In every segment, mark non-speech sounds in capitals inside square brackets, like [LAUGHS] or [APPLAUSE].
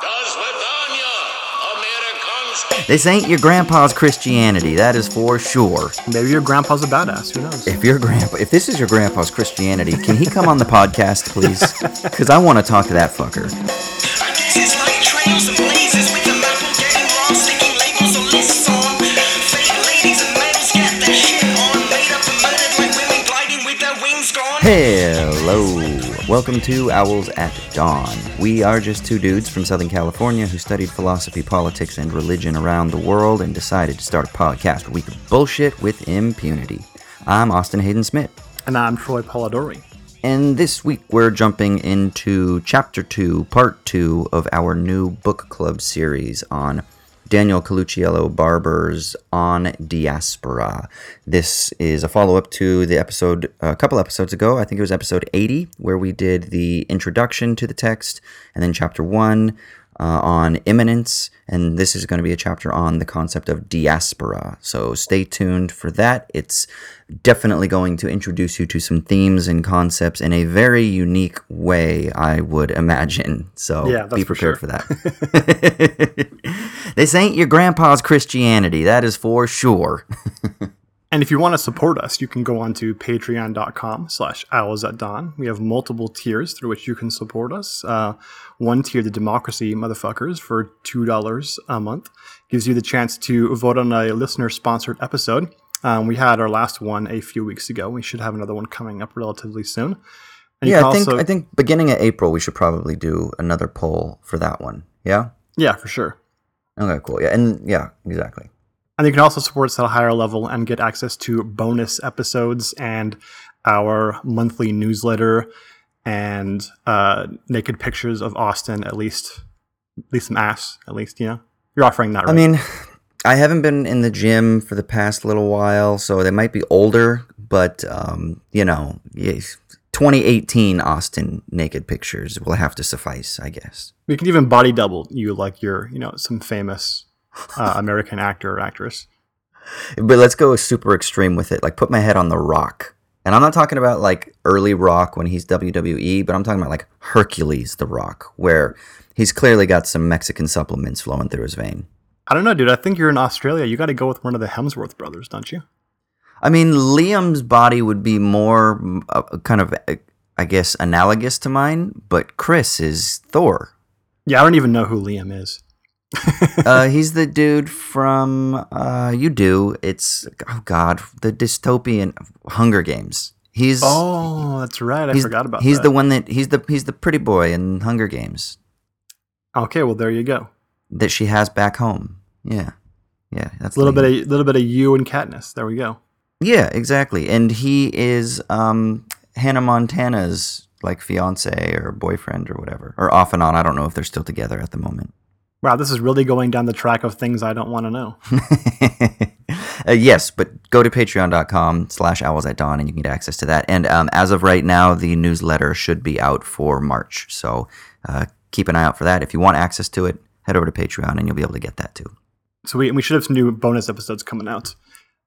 Das Vidania, Americans. This ain't your grandpa's Christianity, that is for sure. Maybe your grandpa's a badass. Who knows? If your grandpa, if this is your grandpa's Christianity, can he come on the podcast, please? [LAUGHS] Because I want to talk to that fucker. I Welcome to Owls at Dawn. We are just two dudes from Southern California who studied philosophy, politics, and religion around the world and decided to start a podcast where we could bullshit with impunity. I'm Austin Hayden Smith. And I'm Troy Polidori. And this week we're jumping into chapter two, part two of our new book club series on Daniel Colucciello Barber's On Diaspora. This is a follow up to the episode a couple episodes ago. I think it was episode 80, where we did the introduction to the text, and then chapter one uh, on immanence, and this is going to be a chapter on the concept of diaspora. So stay tuned for that. It's definitely going to introduce you to some themes and concepts in a very unique way, I would imagine. So Yeah, be for prepared sure. for that. [LAUGHS] this ain't your grandpa's Christianity, that is for sure. [LAUGHS] And if you want to support us, you can go on to patreon.com slash owls at dawn. We have multiple tiers through which you can support us. Uh, one tier, the democracy motherfuckers, for $2 a month, gives you the chance to vote on a listener sponsored episode. Um, we had our last one a few weeks ago. We should have another one coming up relatively soon. And yeah, I think also- I think beginning of April we should probably do another poll for that one. Yeah? yeah, for sure. Okay, cool. Yeah, and yeah, exactly. And you can also support us at a higher level and get access to bonus episodes and our monthly newsletter and uh, naked pictures of Austin, at least, at least some ass, at least, you know? You're offering that, right? I mean, I haven't been in the gym for the past little while, so they might be older, but um, you know, 2018 Austin naked pictures will have to suffice, I guess. we can even body double you like you're, you know, some famous uh, [LAUGHS] American actor or actress. But let's go super extreme with it. Like put my head on the rock. And I'm not talking about like early rock when he's WWE, but I'm talking about like Hercules the Rock, where he's clearly got some Mexican supplements flowing through his vein. I don't know, dude. I think you're in Australia. You got to go with one of the Hemsworth brothers, don't you? I mean, Liam's body would be more uh, kind of, uh, I guess, analogous to mine, but Chris is Thor. Yeah, I don't even know who Liam is. Uh, he's the dude from uh, you do. It's oh god, the dystopian Hunger Games. He's Oh, that's right. I forgot about he's that. the one that he's the he's the pretty boy in Hunger Games Okay, well, there you go. that she has back home. Yeah, yeah, that's A little bit, of, little bit of you and Katniss. There we go. Yeah, exactly. And he is um, Hannah Montana's like fiance or boyfriend or whatever, or off and on. I don't know if they're still together at the moment. Wow, this is really going down the track of things I don't want to know. [LAUGHS] uh, yes, but go to patreon.com slash owls at dawn and you can get access to that. And um, as of right now, the newsletter should be out for March. So uh, keep an eye out for that. If you want access to it, head over to Patreon and you'll be able to get that too. So we, we should have some new bonus episodes coming out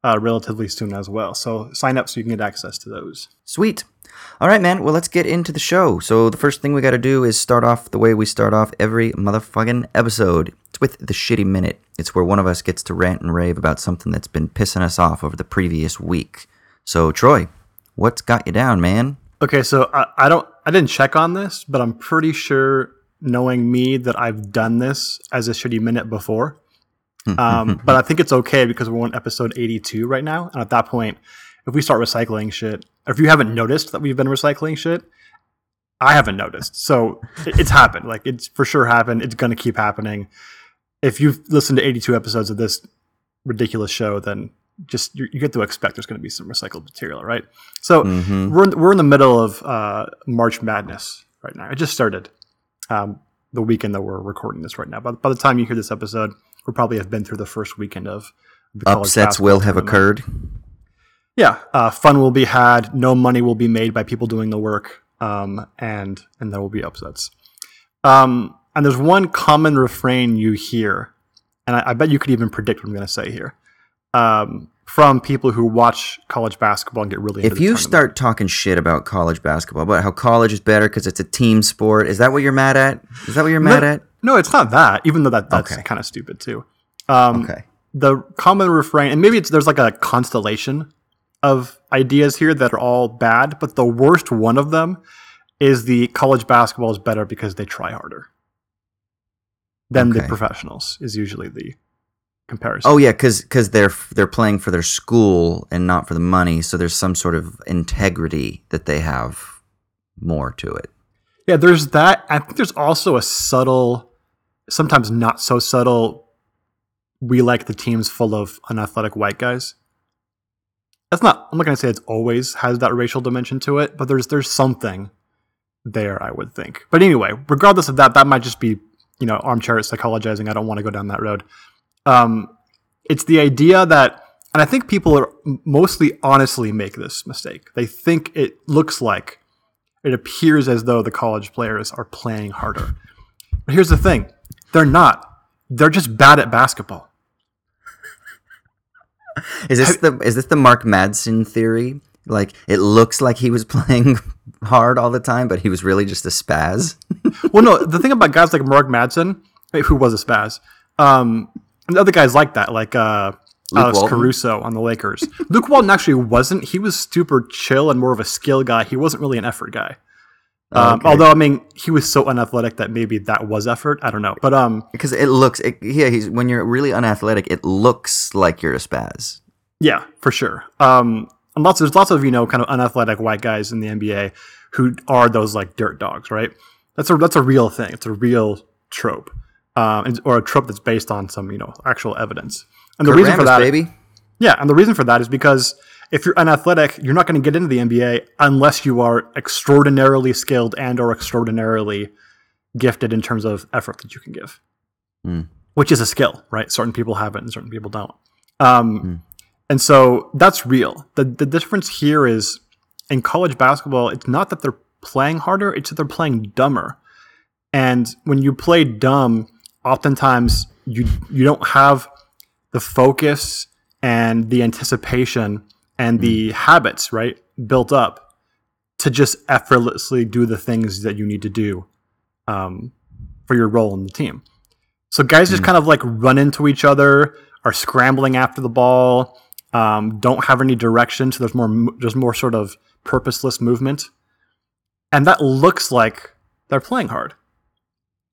uh, relatively soon as well. So sign up so you can get access to those. Sweet. All right, man. Well, let's get into the show. So, the first thing we got to do is start off the way we start off every motherfucking episode. It's with the shitty minute. It's where one of us gets to rant and rave about something that's been pissing us off over the previous week. So, Troy, what's got you down, man? Okay, so I, I don't I didn't check on this, but I'm pretty sure knowing me that I've done this as a shitty minute before. Um, [LAUGHS] but I think it's okay because we're on episode 82 right now, and at that point, if we start recycling shit, if you haven't noticed that we've been recycling shit, I haven't noticed. So it's happened. Like it's for sure happened. It's gonna keep happening. If you've listened to 82 episodes of this ridiculous show, then just you, you get to expect there's going to be some recycled material, right? So Mhm. we're in, we're in the middle of uh, March Madness right now. It just started um, the weekend that we're recording this right now. By, by the time you hear this episode, we'll probably have been through the first weekend of the Upsets will have tournament. occurred. Yeah, uh, fun will be had. No money will be made by people doing the work, um, and and there will be upsets. Um, and there's one common refrain you hear, and I, I bet you could even predict what I'm going to say here, um, from people who watch college basketball and get really. Into If you start talking shit about college basketball, about how college is better because it's a team sport, is that what you're mad at? Is that what you're mad No. at? No, it's not that. Even though that that's Okay. kind of stupid too. Um, Okay. The common refrain, and maybe it's there's like a constellation of ideas here that are all bad, but the worst one of them is the college basketball is better because they try harder than the professionals. Is usually the comparison. Oh yeah, because because they're they're playing for their school and not for the money, so there's some sort of integrity that they have more to it. Yeah, there's that. I think there's also a subtle, sometimes not so subtle. We like the teams full of unathletic white guys. That's not. I'm not going to say it's always has that racial dimension to it, but there's there's something there. I would think. But anyway, regardless of that, that might just be you know armchair psychologizing. I don't want to go down that road. Um, it's the idea that, and I think people are mostly honestly make this mistake. They think it looks like it appears as though the college players are playing harder. But here's the thing they're not. They're just bad at basketball. Is this the is this the Mark Madsen theory? Like it looks like he was [LAUGHS] playing hard all the time, but he was really just a spaz. [LAUGHS] Well, no, the thing about guys like Mark Madsen, who was a spaz, um, and other guys like that, like uh, Alex Walton? Caruso on the Lakers. Luke Walton actually wasn't. He was super chill and more of a skill guy. He wasn't really an effort guy. Um, Okay. Although, I mean, he was so unathletic that maybe that was effort. I don't know. But um, because it looks it, yeah he's when you're really unathletic it looks like you're a spaz Yeah, for sure. Um, and lots there's lots of you know kind of unathletic white guys in the NBA who are those like dirt dogs, right? That's a that's a real thing. It's a real trope, um, and- or a trope that's based on some you know actual evidence. And the Kurt reason for that, baby yeah, and the reason for that is because if you're unathletic, you're not going to get into the NBA unless you are extraordinarily skilled and or extraordinarily gifted in terms of effort that you can give, Hmm. which is a skill, right? Certain people have it and certain people don't. Um, Hmm. And so that's real. The, the difference here is in college basketball, it's not that they're playing harder, it's that they're playing dumber. And when you play dumb, oftentimes you you don't have the focus and the anticipation and the habits, right, built up to just effortlessly do the things that you need to do um, for your role in the team. So guys just kind of like run into each other, are scrambling after the ball, um, don't have any direction. So there's more, mo- there's more sort of purposeless movement, and that looks like they're playing hard,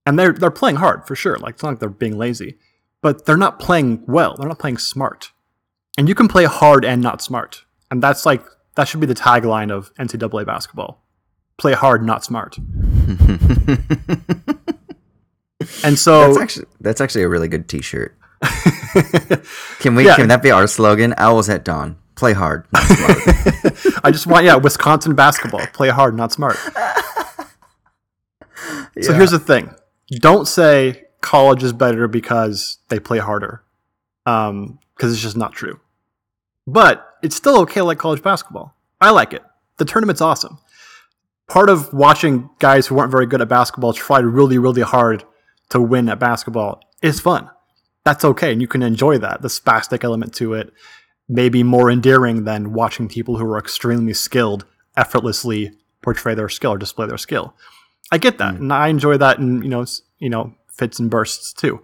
and they're they're playing hard for sure. Like it's not like they're being lazy, but they're not playing well. They're not playing smart, and you can play hard and not smart, and that's like that should be the tagline of NCAA basketball: play hard, not smart. [LAUGHS] and so that's actually that's actually a really good t-shirt [LAUGHS] can we Yeah. can that be our slogan owls at dawn play hard not smart. [LAUGHS] I just want, yeah, Wisconsin basketball. Play hard, not smart. So here's the thing: don't say college is better because they play harder, um, because it's just not true. But it's still okay like college basketball. I like it. The tournament's awesome. Part of watching guys who weren't very good at basketball try really, really hard to win at basketball is fun. That's okay, and you can enjoy that. The spastic element to it may be more endearing than watching people who are extremely skilled effortlessly portray their skill or display their skill. I get that, and I enjoy that, in you know, you know, fits and bursts too.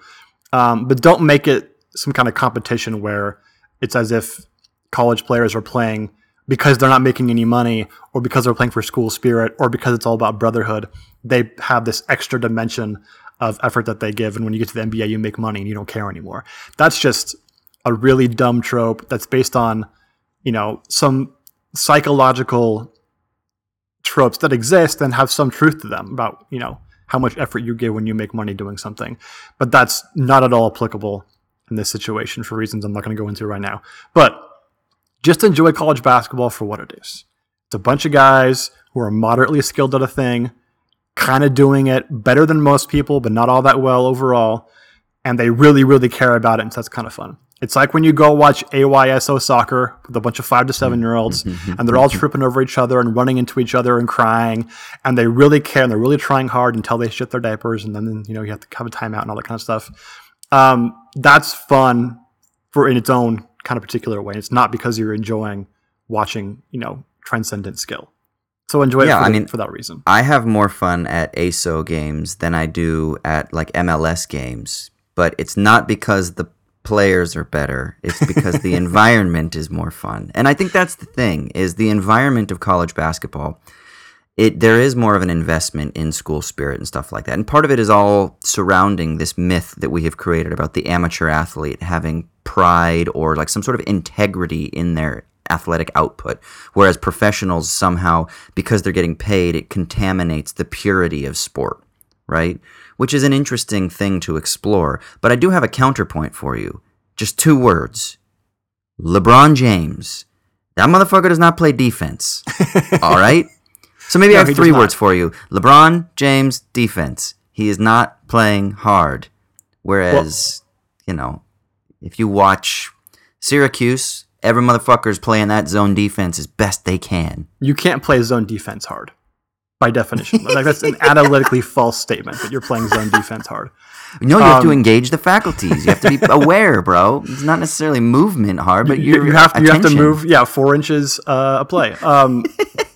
Um, but don't make it some kind of competition where it's as if college players are playing because they're not making any money, or because they're playing for school spirit, or because it's all about brotherhood. They have this extra dimension of effort that they give, and when you get to the NBA, you make money and you don't care anymore. That's just a really dumb trope that's based on, you know, some psychological tropes that exist and have some truth to them about, you know, how much effort you give when you make money doing something. But that's not at all applicable in this situation for reasons I'm not going to go into right now. But just enjoy college basketball for what it is. It's a bunch of guys who are moderately skilled at a thing, kind of doing it better than most people, but not all that well overall. And they really, really care about it. And so that's kind of fun. It's like when you go watch AYSO soccer with a bunch of five to seven year olds mm-hmm, mm-hmm, and they're all mm-hmm. tripping over each other and running into each other and crying. And they really care and they're really trying hard until they shit their diapers. And then, you know, you have to have a timeout and all that kind of stuff. Um, that's fun for in its own kind of particular way. It's not because you're enjoying watching, you know, transcendent skill. So enjoy it Yeah, for, I the- mean- for that reason. I have more fun at AYSO games than I do at like MLS games, but it's not because the players are better. It's because the [LAUGHS] environment is more fun. And I think that's the thing is the environment of college basketball. It there is more of an investment in school spirit and stuff like that. And part of it is all surrounding this myth that we have created about the amateur athlete having pride or like some sort of integrity in their athletic output. Whereas professionals somehow because they're getting paid it contaminates the purity of sport right? Which is an interesting thing to explore. But i do have a counterpoint for you. Just two words. Lebron james. That motherfucker does not play defense. [LAUGHS] All right so maybe No, i have three words for you lebron james defense he is not playing hard whereas you know if you watch Syracuse, every motherfucker's playing that zone defense as best they can. You can't play zone defense hard, by definition. like that's an analytically [LAUGHS] false statement that you're playing zone defense hard. No, you have to Um, engage the faculties. You have to be [LAUGHS] aware, bro. It's not necessarily movement hard, but you, you have you have to move yeah four inches uh, a play. Um, [LAUGHS]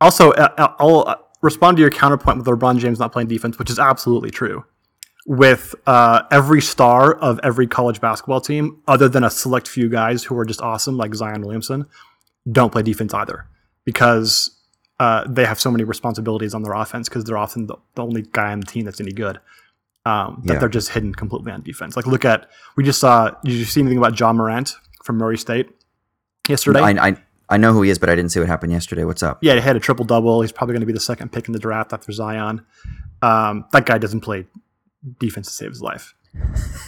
also, uh, uh, I'll uh, respond to your counterpoint with LeBron James not playing defense, which is absolutely true. With uh, every star of every college basketball team, other than a select few guys who are just awesome, like Zion Williamson, don't play defense either because uh, they have so many responsibilities on their offense because they're often the, the only guy on the team that's any good. Um, that Yeah. they're just hidden completely on defense. Like, look at we just saw. Did you see anything about Ja Morant from Murray State yesterday? I, I, I know who he is, but I didn't see what happened yesterday. What's up? yeah, he had a triple double. He's probably going to be the second pick in the draft after Zion. Um, that guy doesn't play defense to save his life,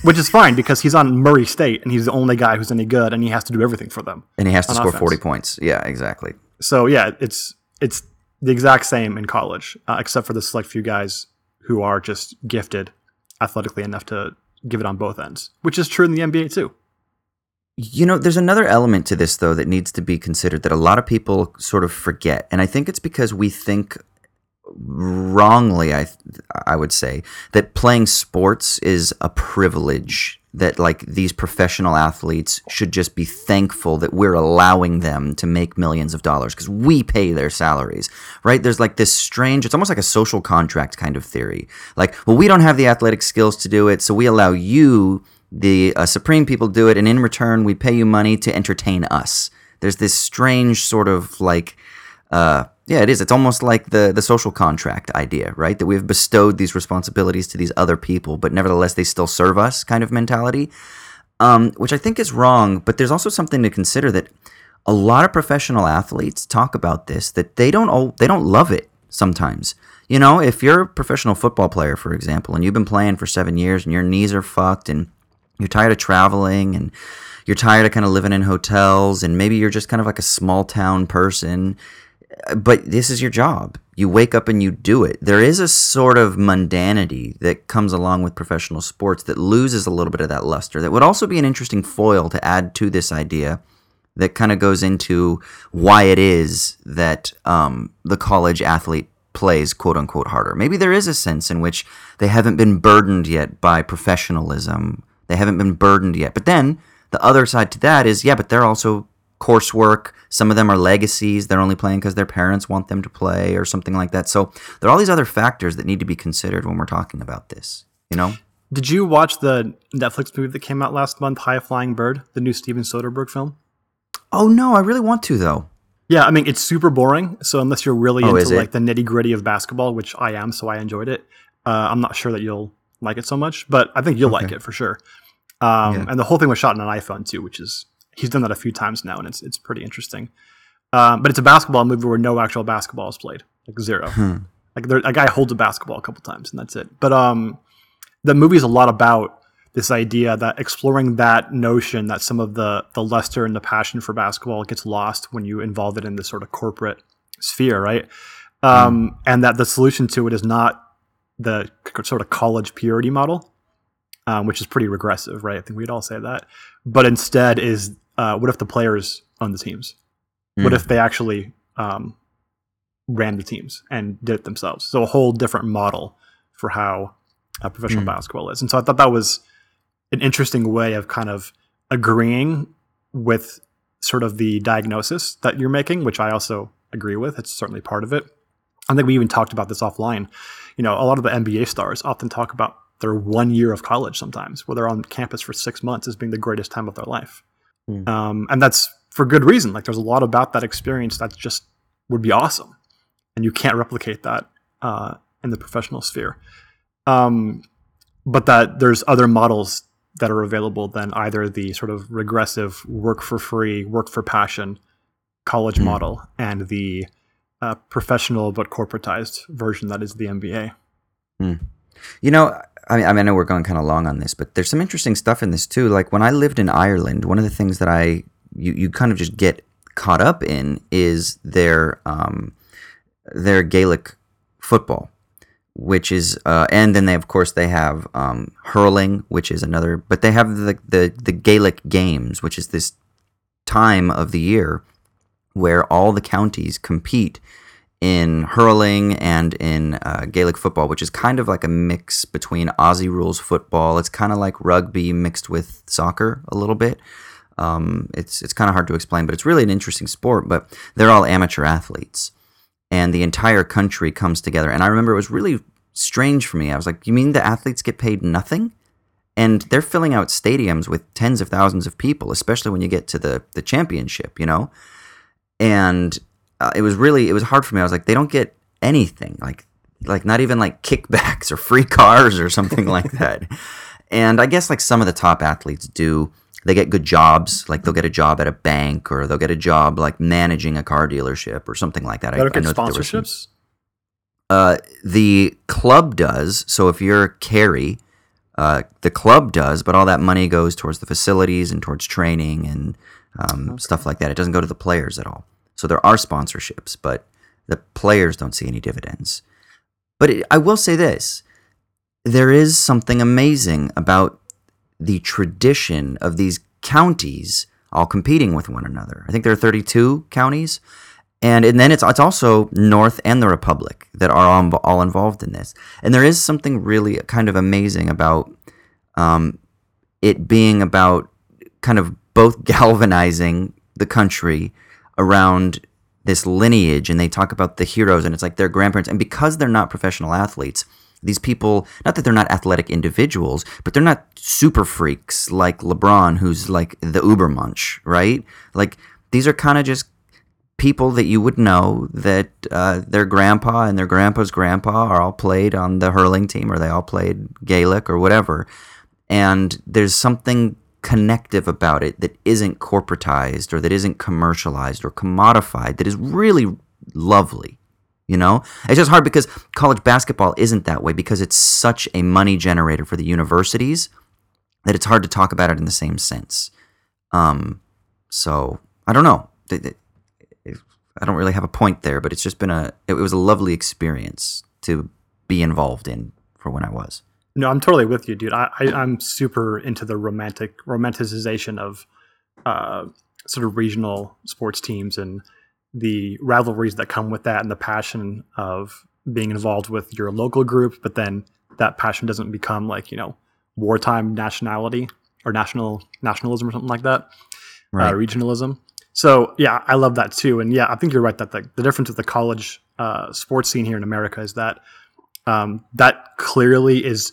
which is fine because he's on Murray State and he's the only guy who's any good, and he has to do everything for them. And he has to score offense. 40 points. Yeah, exactly. So yeah, it's it's the exact same in college, uh, except for the select few guys who are just gifted athletically enough to give it on both ends, which is true in the NBA too. You know, there's another element to this, though, that needs to be considered that a lot of people sort of forget. And I think it's because we think wrongly, I, I would say, that playing sports is a privilege. That, like, these professional athletes should just be thankful that we're allowing them to make millions of dollars because we pay their salaries, right? There's like this strange, it's almost like a social contract kind of theory. Like, well, we don't have the athletic skills to do it, so we allow you the uh, supreme people do it and in return we pay you money to entertain us. There's this strange sort of like uh, yeah it is. It's almost like the the social contract idea right? That we've bestowed these responsibilities to these other people but nevertheless they still serve us kind of mentality um, which i think is wrong but there's also something to consider that a lot of professional athletes talk about this that they don't all they don't love it sometimes. You know if you're a professional football player for example and you've been playing for seven years and your knees are fucked and you're tired of traveling and you're tired of kind of living in hotels and maybe you're just kind of like a small town person but this is your job you wake up and you do it there is a sort of mundanity that comes along with professional sports that loses a little bit of that luster that would also be an interesting foil to add to this idea that kind of goes into why it is that um, the college athlete plays quote unquote harder. Maybe there is a sense in which they haven't been burdened yet by professionalism. They haven't been burdened yet. But then the other side to that is yeah, but they're also coursework. Some of them are legacies. They're only playing because their parents want them to play or something like that. So there are all these other factors that need to be considered when we're talking about this. You know? Did you watch the Netflix movie that came out last month, High Flying Bird, the new Steven Soderbergh film? Oh no, I really want to though. Yeah, I mean it's super boring. So unless you're really Oh, into like the nitty gritty of basketball, which I am, so I enjoyed it. Uh, I'm not sure that you'll like it so much, but I think you'll like it for sure. Um, Yeah. And the whole thing was shot on an iPhone too, which is he's done that a few times now, and it's it's pretty interesting. Um, but it's a basketball movie where no actual basketball is played, like zero. Hmm. Like there, a guy holds a basketball a couple times, and that's it. But um, the movie is a lot about this idea that exploring that notion that some of the the luster and the passion for basketball gets lost when you involve it in this sort of corporate sphere, right? Um, and that the solution to it is not the sort of college purity model, um, which is pretty regressive, right? I think we'd all say that. But instead, is uh, what if the players own the teams? What Mm. if they actually um, ran the teams and did it themselves? So a whole different model for how uh, professional Mm. basketball is. And so I thought that was an interesting way of kind of agreeing with sort of the diagnosis that you're making, which I also agree with. It's certainly part of it. I think we even talked about this offline. You know, a lot of the NBA stars often talk about their one year of college sometimes, where they're on campus for six months as being the greatest time of their life. Um, and that's for good reason. Like, there's a lot about that experience that just would be awesome. And you can't replicate that uh, in the professional sphere. Um, but that there's other models that are available than either the sort of regressive work for free, work for passion college Hmm. model and the uh, professional but corporatized version that is the NBA. You know, I mean, I, mean, I know we're going kind of long on this, but there's some interesting stuff in this too. Like when I lived in Ireland, one of the things that I you, you kind of just get caught up in is their um, their Gaelic football, which is uh, and then they of course they have um, hurling, which is another, but they have the, the the Gaelic games, which is this time of the year where all the counties compete in hurling and in uh, Gaelic football, which is kind of like a mix between Aussie rules football. It's kind of like rugby mixed with soccer a little bit. Um, it's it's kind of hard to explain, but it's really an interesting sport. But they're all amateur athletes, and the entire country comes together. And I remember it was really strange for me. I was like, "You mean the athletes get paid nothing?" And they're filling out stadiums with tens of thousands of people, especially when you get to the the championship. You know, and uh, it was really it was hard for me. I was like, they don't get anything, like like not even like kickbacks or free cars or something like [LAUGHS] that. And I guess like some of the top athletes do. They get good jobs, like they'll get a job at a bank or they'll get a job like managing a car dealership or something like that. They don't get know that there some- sponsorships. uh, the club does. So if you're Kerry, uh, the club does, but all that money goes towards the facilities and towards training and um, stuff like that. It doesn't go to the players at all. So there are sponsorships, but the players don't see any dividends. But it, I will say this there is something amazing about the tradition of these counties all competing with one another. I think there are 32 counties. And, and then it's it's also North and the Republic that are all, all involved in this. And there is something really kind of amazing about um, it being about kind of both [LAUGHS] galvanizing the country around this lineage. And they talk about the heroes, and it's like their grandparents. And because they're not professional athletes, these people, not that they're not athletic individuals, but they're not super freaks like LeBron, who's like the Ubermensch, right? Like these are kind of just people that you would know that uh, their grandpa and their grandpa's grandpa are all played on the hurling team or they all played Gaelic or whatever. And there's something connective about it that isn't corporatized or that isn't commercialized or commodified that is really lovely. You know, it's just hard because college basketball isn't that way because it's such a money generator for the universities that it's hard to talk about it in the same sense. Um, so I don't know. I don't really have a point there, but it's just been a it was a lovely experience to be involved in for when I was. No, I'm totally with you, dude. I, I I'm super into the romantic romanticization of uh, sort of regional sports teams and the rivalries that come with that, and the passion of being involved with your local group. But then that passion doesn't become like you know wartime nationality or national nationalism or something like that, Right. uh, regionalism. So yeah, I love that too. And yeah, I think you're right that the, the difference with the college uh, sports scene here in America is that um, that clearly is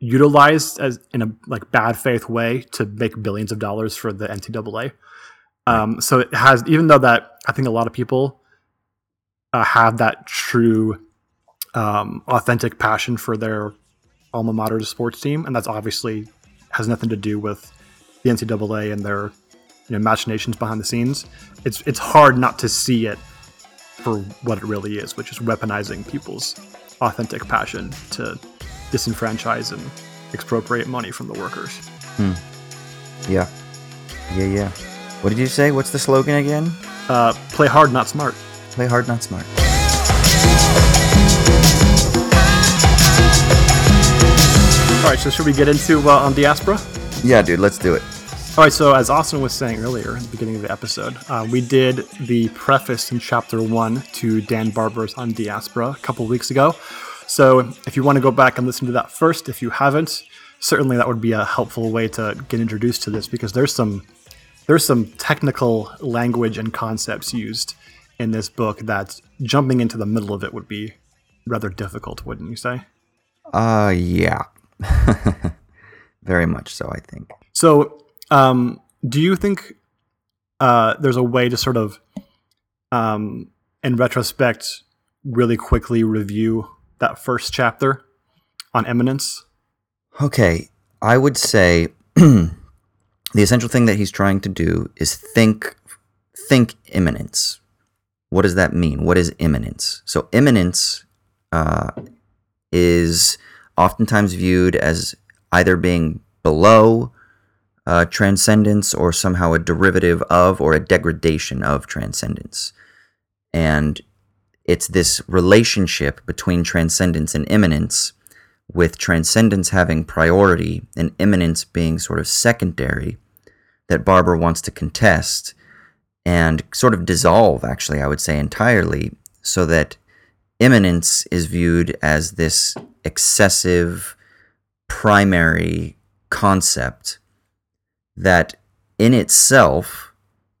utilized as in a like bad faith way to make billions of dollars for the NCAA. Um, so it has, even though that I think a lot of people uh, have that true, um, authentic passion for their alma mater sports team, and that's obviously has nothing to do with the NCAA and their you know, machinations behind the scenes. It's it's hard not to see it for what it really is, which is weaponizing people's authentic passion to disenfranchise and expropriate money from the workers. Yeah. Yeah, yeah. What did you say? What's the slogan again? Uh, play hard, not smart. Play hard, not smart. All right, so should we get into uh, on diaspora? Yeah, dude, let's do it. All right, so as Austin was saying earlier at the beginning of the episode, uh, we did the preface in chapter one to Dan Barber's on diaspora a couple weeks ago. So if you want to go back and listen to that first, if you haven't, certainly that would be a helpful way to get introduced to this because there's some there's some technical language and concepts used in this book that jumping into the middle of it would be rather difficult, wouldn't you say? Uh, yeah. [LAUGHS] Very much so, I think. So, um, do you think uh, there's a way to sort of, um, in retrospect, really quickly review that first chapter on immanence? Okay, I would say [CLEARS THROAT] the essential thing that he's trying to do is think think immanence. What does that mean? What is immanence? So immanence uh, is oftentimes viewed as either being below uh, transcendence or somehow a derivative of or a degradation of transcendence. And it's this relationship between transcendence and immanence, with transcendence having priority and immanence being sort of secondary, that Barber wants to contest and sort of dissolve, actually, I would say entirely, so that immanence is viewed as this excessive primary concept that in itself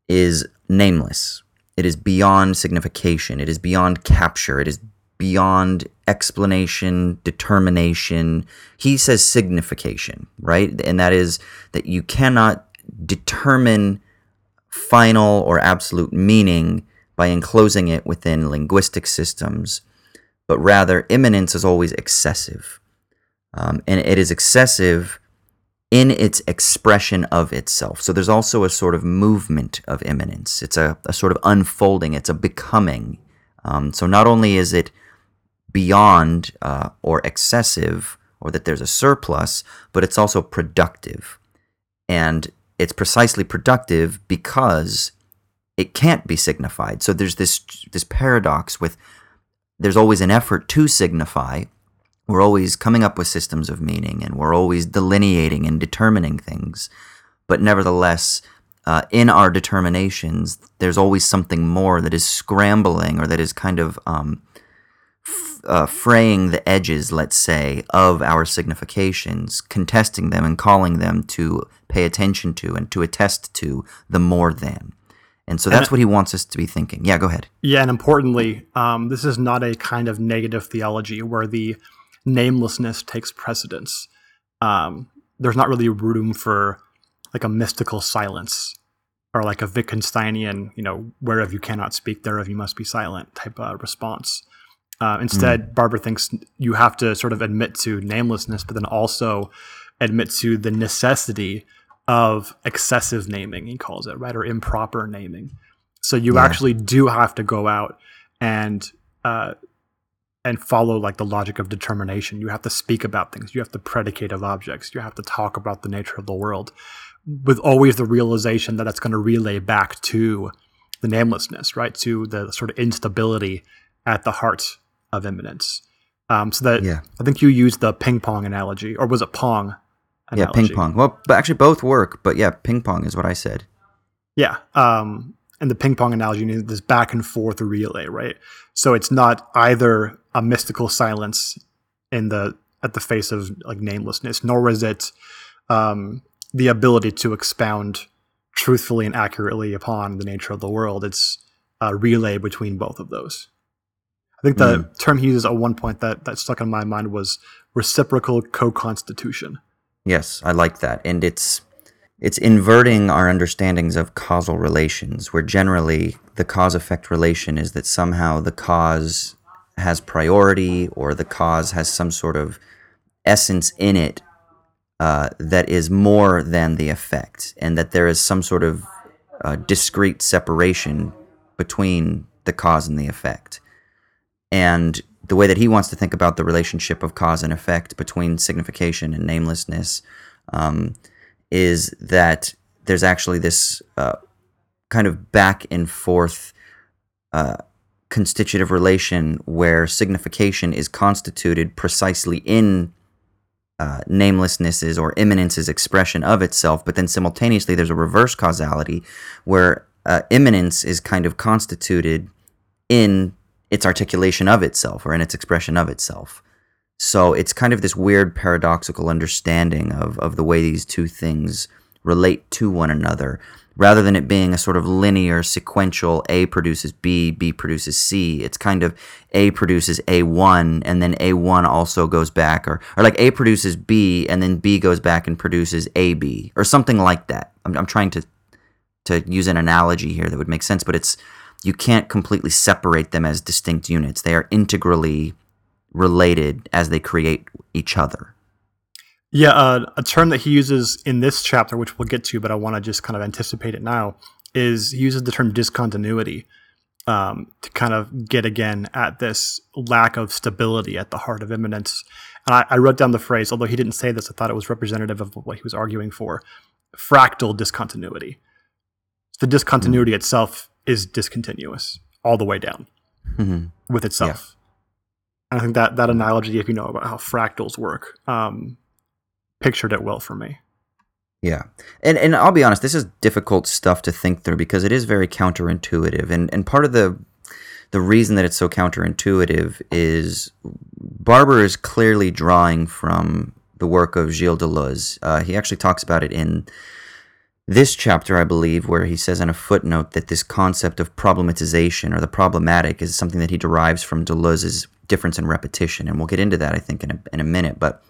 is nameless. It is beyond signification. It is beyond capture. It is beyond explanation, determination. He says signification, right? And that is that you cannot determine final or absolute meaning by enclosing it within linguistic systems, but rather immanence is always excessive. Um, and it is excessive in its expression of itself. So there's also a sort of movement of immanence. It's a, a sort of unfolding, it's a becoming. Um, so not only is it beyond uh, or excessive, or that there's a surplus, but it's also productive. And it's precisely productive because it can't be signified. So there's this this paradox with there's always an effort to signify, we're always coming up with systems of meaning and we're always delineating and determining things. But nevertheless, uh, in our determinations, there's always something more that is scrambling or that is kind of um, f- uh, fraying the edges, let's say, of our significations, contesting them and calling them to pay attention to and to attest to the more than. And so that's what he wants us to be thinking. Yeah, go ahead. Yeah, and importantly, um, this is not a kind of negative theology where the namelessness takes precedence. Um, there's not really room for like a mystical silence or like a Wittgensteinian, you know, whereof you cannot speak, thereof you must be silent type of response. Uh, instead, Barber thinks you have to sort of admit to namelessness, but then also admit to the necessity of excessive naming, he calls it, right? Or improper naming. So you Yeah. actually do have to go out and uh, and follow like the logic of determination. You have to speak about things. You have to predicate of objects. You have to talk about the nature of the world, with always the realization that it's going to relay back to the namelessness, right? To the sort of instability at the heart of immanence. Um, so that Yeah. I think you used the ping pong analogy, or was it pong? Yeah, ping pong. Well, but actually both work, but yeah, ping pong is what I said. Yeah. Um, and the ping pong analogy is this back and forth relay, right? So it's not either a mystical silence in the at the face of like namelessness, nor is it um, the ability to expound truthfully and accurately upon the nature of the world. It's a relay between both of those. I think the term he uses at one point that, that stuck in my mind was reciprocal co-constitution. Yes, I like that. And it's it's inverting our understandings of causal relations, where generally the cause effect relation is that somehow the cause has priority or the cause has some sort of essence in it uh, that is more than the effect, and that there is some sort of uh, discrete separation between the cause and the effect. And the way that he wants to think about the relationship of cause and effect between signification and namelessness um, is that there's actually this uh, kind of back and forth uh, constitutive relation where signification is constituted precisely in uh, or immanence's expression of itself, but then simultaneously there's a reverse causality where uh, immanence is kind of constituted in its articulation of itself or in its expression of itself. So it's kind of this weird paradoxical understanding of, of the way these two things relate to one another rather than it being a sort of linear sequential A produces B, B produces C. It's kind of A produces A1 and then A1 also goes back or, or like A produces B and then B goes back and produces AB or something like that. I'm, I'm trying to to use an analogy here that would make sense, but it's you can't completely separate them as distinct units. They are integrally related as they create each other. Yeah, uh, a term that he uses in this chapter, which we'll get to, but I want to just kind of anticipate it now, is he uses the term discontinuity um, to kind of get again at this lack of stability at the heart of immanence. And I, I wrote down the phrase, although he didn't say this, I thought it was representative of what he was arguing for fractal discontinuity. The discontinuity itself is discontinuous all the way down Mm-hmm. with itself. And I think that that analogy, if you know about how fractals work, um, pictured it well for me. Yeah. And and I'll be honest, this is difficult stuff to think through because it is very counterintuitive. And and part of the the reason that it's so counterintuitive is Barber is clearly drawing from the work of Gilles Deleuze. Uh, he actually talks about it in this chapter, I believe, where he says in a footnote that this concept of problematization or the problematic is something that he derives from Deleuze's difference in repetition. And we'll get into that, I think, in a, in a minute. But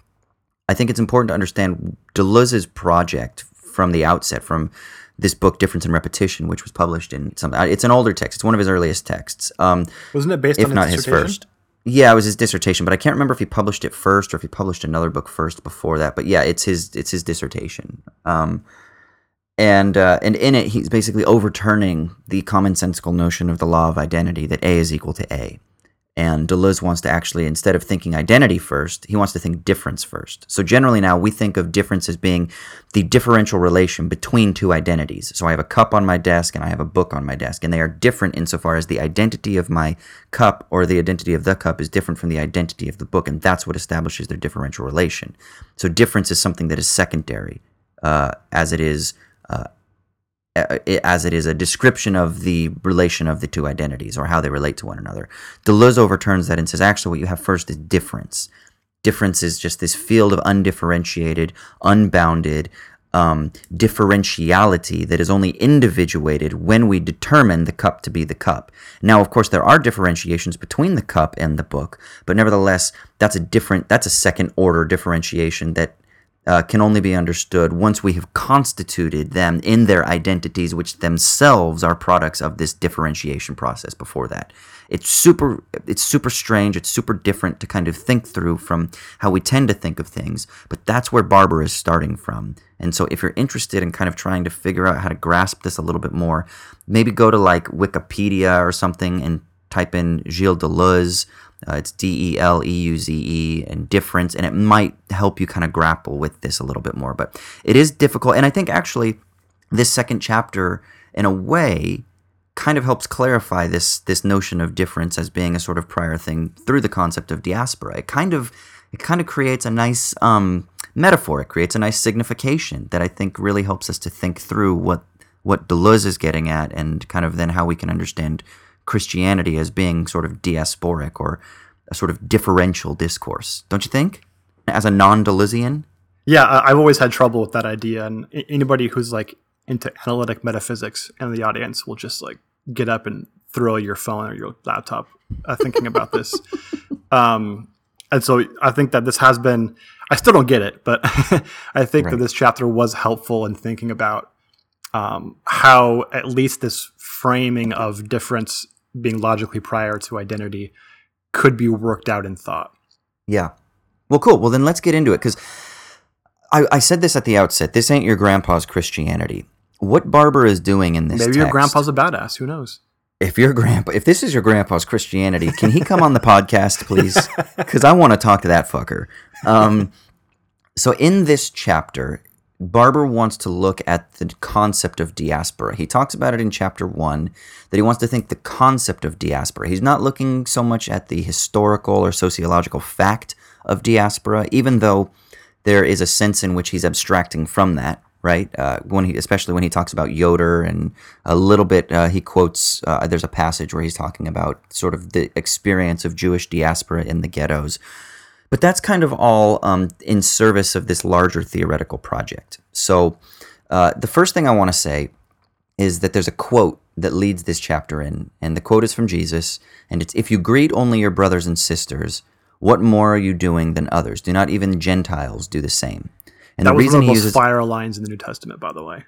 I think it's important to understand Deleuze's project from the outset, from this book, Difference in Repetition, which was published in some. uh, It's an older text. It's one of his earliest texts. Um, Wasn't it based if on not his his first. Yeah, it was his dissertation, but I can't remember if he published it first or if he published another book first before that. But yeah, it's his it's his dissertation. Um, and uh, and in it, he's basically overturning the commonsensical notion of the law of identity that A is equal to A. And Deleuze wants to actually, instead of thinking identity first, he wants to think difference first. So generally now we think of difference as being the differential relation between two identities. So I have a cup on my desk and I have a book on my desk, and they are different insofar as the identity of my cup or the identity of the cup is different from the identity of the book, and that's what establishes their differential relation. So difference is something that is secondary, uh, as it is uh, as it is a description of the relation of the two identities or how they relate to one another. Deleuze overturns that and says, actually, what you have first is difference. Difference is just this field of undifferentiated, unbounded um, differentiality that is only individuated when we determine the cup to be the cup. Now, of course, there are differentiations between the cup and the book, but nevertheless, that's a different, that's a second order differentiation that uh, can only be understood once we have constituted them in their identities, which themselves are products of this differentiation process. Before that, it's super, it's super strange. It's super different to kind of think through from how we tend to think of things. But that's where Barber is starting from. And so, if you're interested in kind of trying to figure out how to grasp this a little bit more, maybe go to like Wikipedia or something and type in Gilles Deleuze. Uh, it's D E L E U Z E and difference, and it might help you kind of grapple with this a little bit more. But it is difficult, and I think actually this second chapter, in a way, kind of helps clarify this this notion of difference as being a sort of prior thing through the concept of diaspora. It kind of it kind of creates a nice um, metaphor. It creates a nice signification that I think really helps us to think through what what Deleuze is getting at, and kind of then how we can understand Christianity as being sort of diasporic or a sort of differential discourse. Don't you think? As a non-Deleuzian, Yeah, I've always had trouble with that idea, and anybody who's like into analytic metaphysics in the audience will just like get up and throw your phone or your laptop uh, thinking about this. [LAUGHS] Um, and so I think that this has been. I still don't get it, but [LAUGHS] I think that this chapter was helpful in thinking about um, how at least this framing of difference being logically prior to identity could be worked out in thought. Yeah. Well, cool. Well, then let's get into it because I, I said this at the outset. This ain't your grandpa's Christianity. What Barber is doing in this Maybe your grandpa's a badass. Who knows? if your grandpa, if this is your grandpa's Christianity, can he come on the podcast, please? Because I want to talk to that fucker. Um, so in this chapter, Barber wants to look at the concept of diaspora. He talks about it in chapter one that he wants to think the concept of diaspora. He's not looking so much at the historical or sociological fact of diaspora, even though there is a sense in which he's abstracting from that, right? Uh, when he, especially when he talks about Yoder and a little bit, uh, he quotes. Uh, there's a passage where he's talking about sort of the experience of Jewish diaspora in the ghettos. But that's kind of all um, in service of this larger theoretical project. So Uh, the first thing I want to say is that there's a quote that leads this chapter in, and the quote is from Jesus, and it's If you greet only your brothers and sisters, what more are you doing than others? Do not even Gentiles do the same? And That the was reason one he of those uses fire lines in the New Testament, by the way.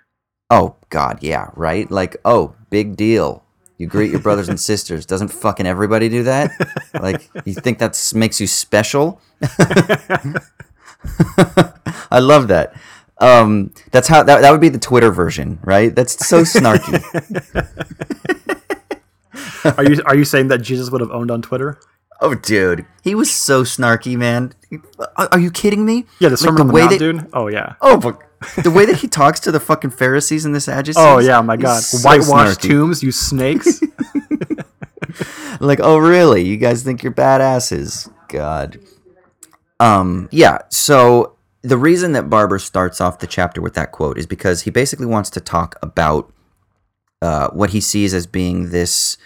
Oh God, yeah, right. Like, oh, big deal. You greet your brothers and [LAUGHS] sisters. Doesn't fucking everybody do that? Like, you think that makes you special? [LAUGHS] I love that. Um, that's how that, that would be the Twitter version, right? That's so snarky. [LAUGHS] Are you are you saying that Jesus would have owned on Twitter? oh, dude, he was so snarky, man. Are, are you kidding me? Yeah, the Like, Sermon on the way Mount, that, dude. Oh yeah. Oh, but [LAUGHS] the way that he talks to the fucking Pharisees in this Sadducees. Oh yeah, my God. so Whitewashed snarky. tombs, you snakes. [LAUGHS] like oh really you guys think you're badasses god um yeah so the reason that barber starts off the chapter with that quote is because he basically wants to talk about uh, what he sees as being this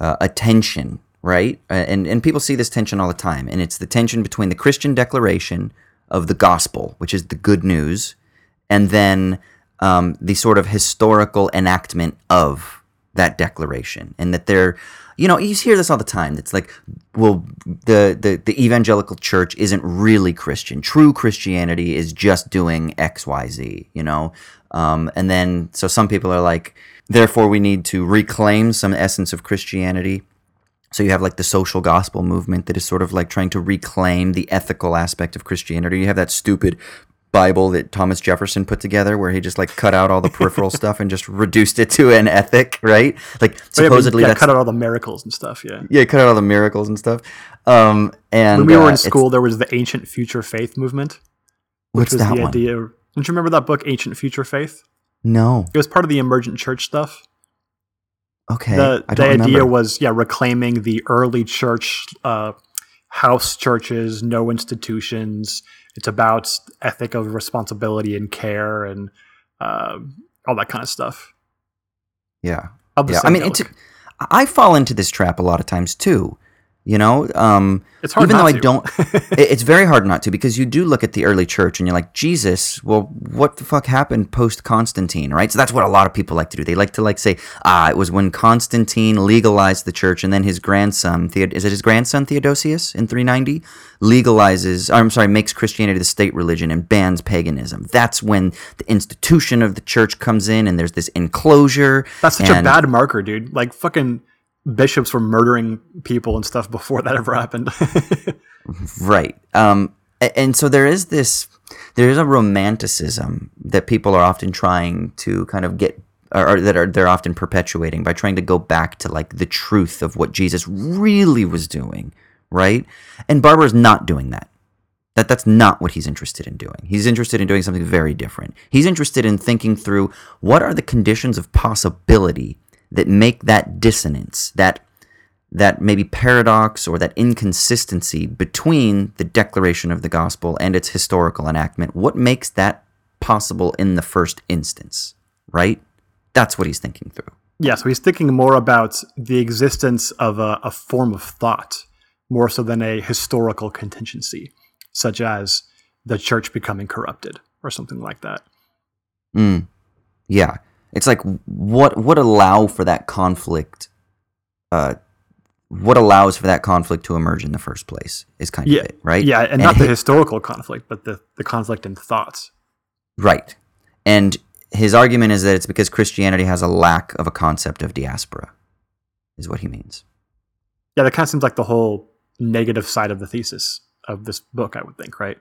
uh, a tension right and and people see this tension all the time and it's the tension between the christian declaration of the gospel which is the good news and then um, the sort of historical enactment of that declaration. And that they're you know you hear this all the time. It's like well the, the the evangelical church isn't really christian. True christianity is just doing xyz you know? Um, and then so some people are like therefore we need to reclaim some essence of christianity. So you have like the social gospel movement that is sort of like trying to reclaim the ethical aspect of Christianity. You have that stupid Bible that Thomas Jefferson put together where he just like cut out all the peripheral [LAUGHS] stuff and just reduced it to an ethic, right? Like Oh, yeah, supposedly yeah, cut out all the miracles and stuff. Yeah. yeah, cut out all the miracles and stuff. Um and When we were uh, in school, there was the ancient future faith movement, which what's was that the one? idea. Don't you remember that book, Ancient Future Faith? No. It was part of the emergent church stuff. Okay. the the idea remember. was yeah reclaiming the early church uh, house churches no institutions it's about ethic of responsibility and care and uh, all that kind of stuff yeah. Yeah. I mean, it's I fall into this trap a lot of times too. You know, um, It's hard even though I to. don't. [LAUGHS] it- it's very hard not to because you do look at the early church and you're like, Jesus, well, what the fuck happened post Constantine, right? So that's what a lot of people like to do. They like to like say, ah, it was when Constantine legalized the church, and then his grandson, Theod- is it his grandson Theodosius in 390, legalizes. I'm sorry, makes Christianity the state religion and bans paganism. That's when the institution of the church comes in, and there's this enclosure. that's such a bad marker dude like fucking bishops were murdering people and stuff before that ever happened [LAUGHS] Right. Um, and so there is this, there is a romanticism that people are often trying to kind of get, or, that are they're often perpetuating by trying to go back to like the truth of what Jesus really was doing, right? And Barber's not doing that. That that's not what he's interested in doing. He's interested in doing something very different. He's interested in thinking through what are the conditions of possibility that make that dissonance, that that maybe paradox or that inconsistency between the declaration of the gospel and its historical enactment. What makes that possible in the first instance, right? That's what he's thinking through. Yeah, so he's thinking more about the existence of a, a form of thought more so than a historical contingency, such as the church becoming corrupted or something like that. Mm. Yeah. It's like what what allow for that conflict uh what allows for that conflict to emerge in the first place is kind Yeah, of it, right? Yeah, and, not the historical conflict, but the, the conflict in thoughts. Right. And his argument is that it's because Christianity has a lack of a concept of diaspora, is what he means. Yeah, that kind of seems like the whole negative side of the thesis of this book, I would think, right?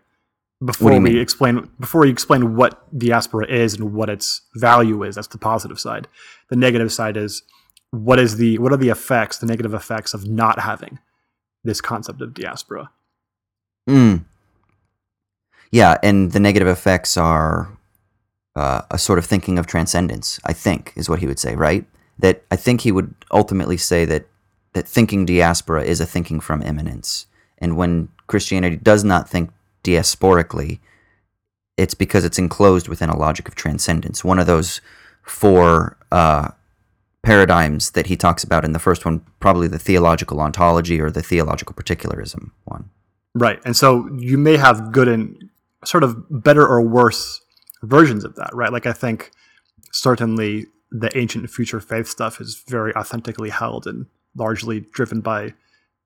Before we mean? explain before we explain what diaspora is and what its value is, that's the positive side. The negative side is what is the what are the effects, the negative effects of not having this concept of diaspora. Mm. Yeah, and the negative effects are uh, a sort of thinking of transcendence, I think, is what he would say, right? That I think he would ultimately say that, that thinking diaspora is a thinking from immanence. And when Christianity does not think diasporically, it's because it's enclosed within a logic of transcendence. One of those four uh, paradigms that he talks about in the first one, probably the theological ontology or the theological particularism one. Right. And so you may have good and sort of better or worse versions of that, right? Like I think certainly the ancient future faith stuff is very authentically held and largely driven by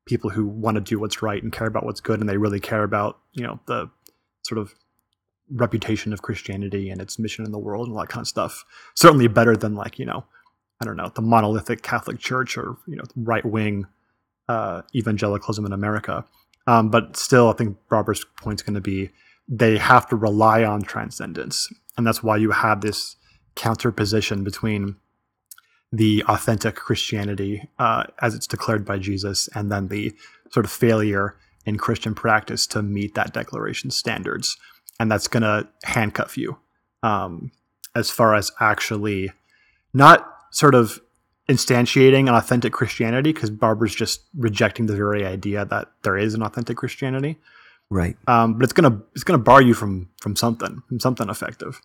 people who want to do what's right and care about what's good and they really care about, you know, the sort of reputation of Christianity and its mission in the world and all that kind of stuff. Certainly better than like, you know, I don't know, the monolithic Catholic Church or, you know, right wing uh, evangelicalism in America. Um, but still, I think point is going to be they have to rely on transcendence. And that's why you have this counterposition between the authentic Christianity uh, as it's declared by Jesus and then the sort of failure in Christian practice to meet that declaration standards. And that's going to handcuff you um, as far as actually not sort of instantiating an authentic Christianity because Barber's just rejecting the very idea that there is an authentic Christianity. Right. Um, but it's gonna it's gonna bar you from from something from something effective.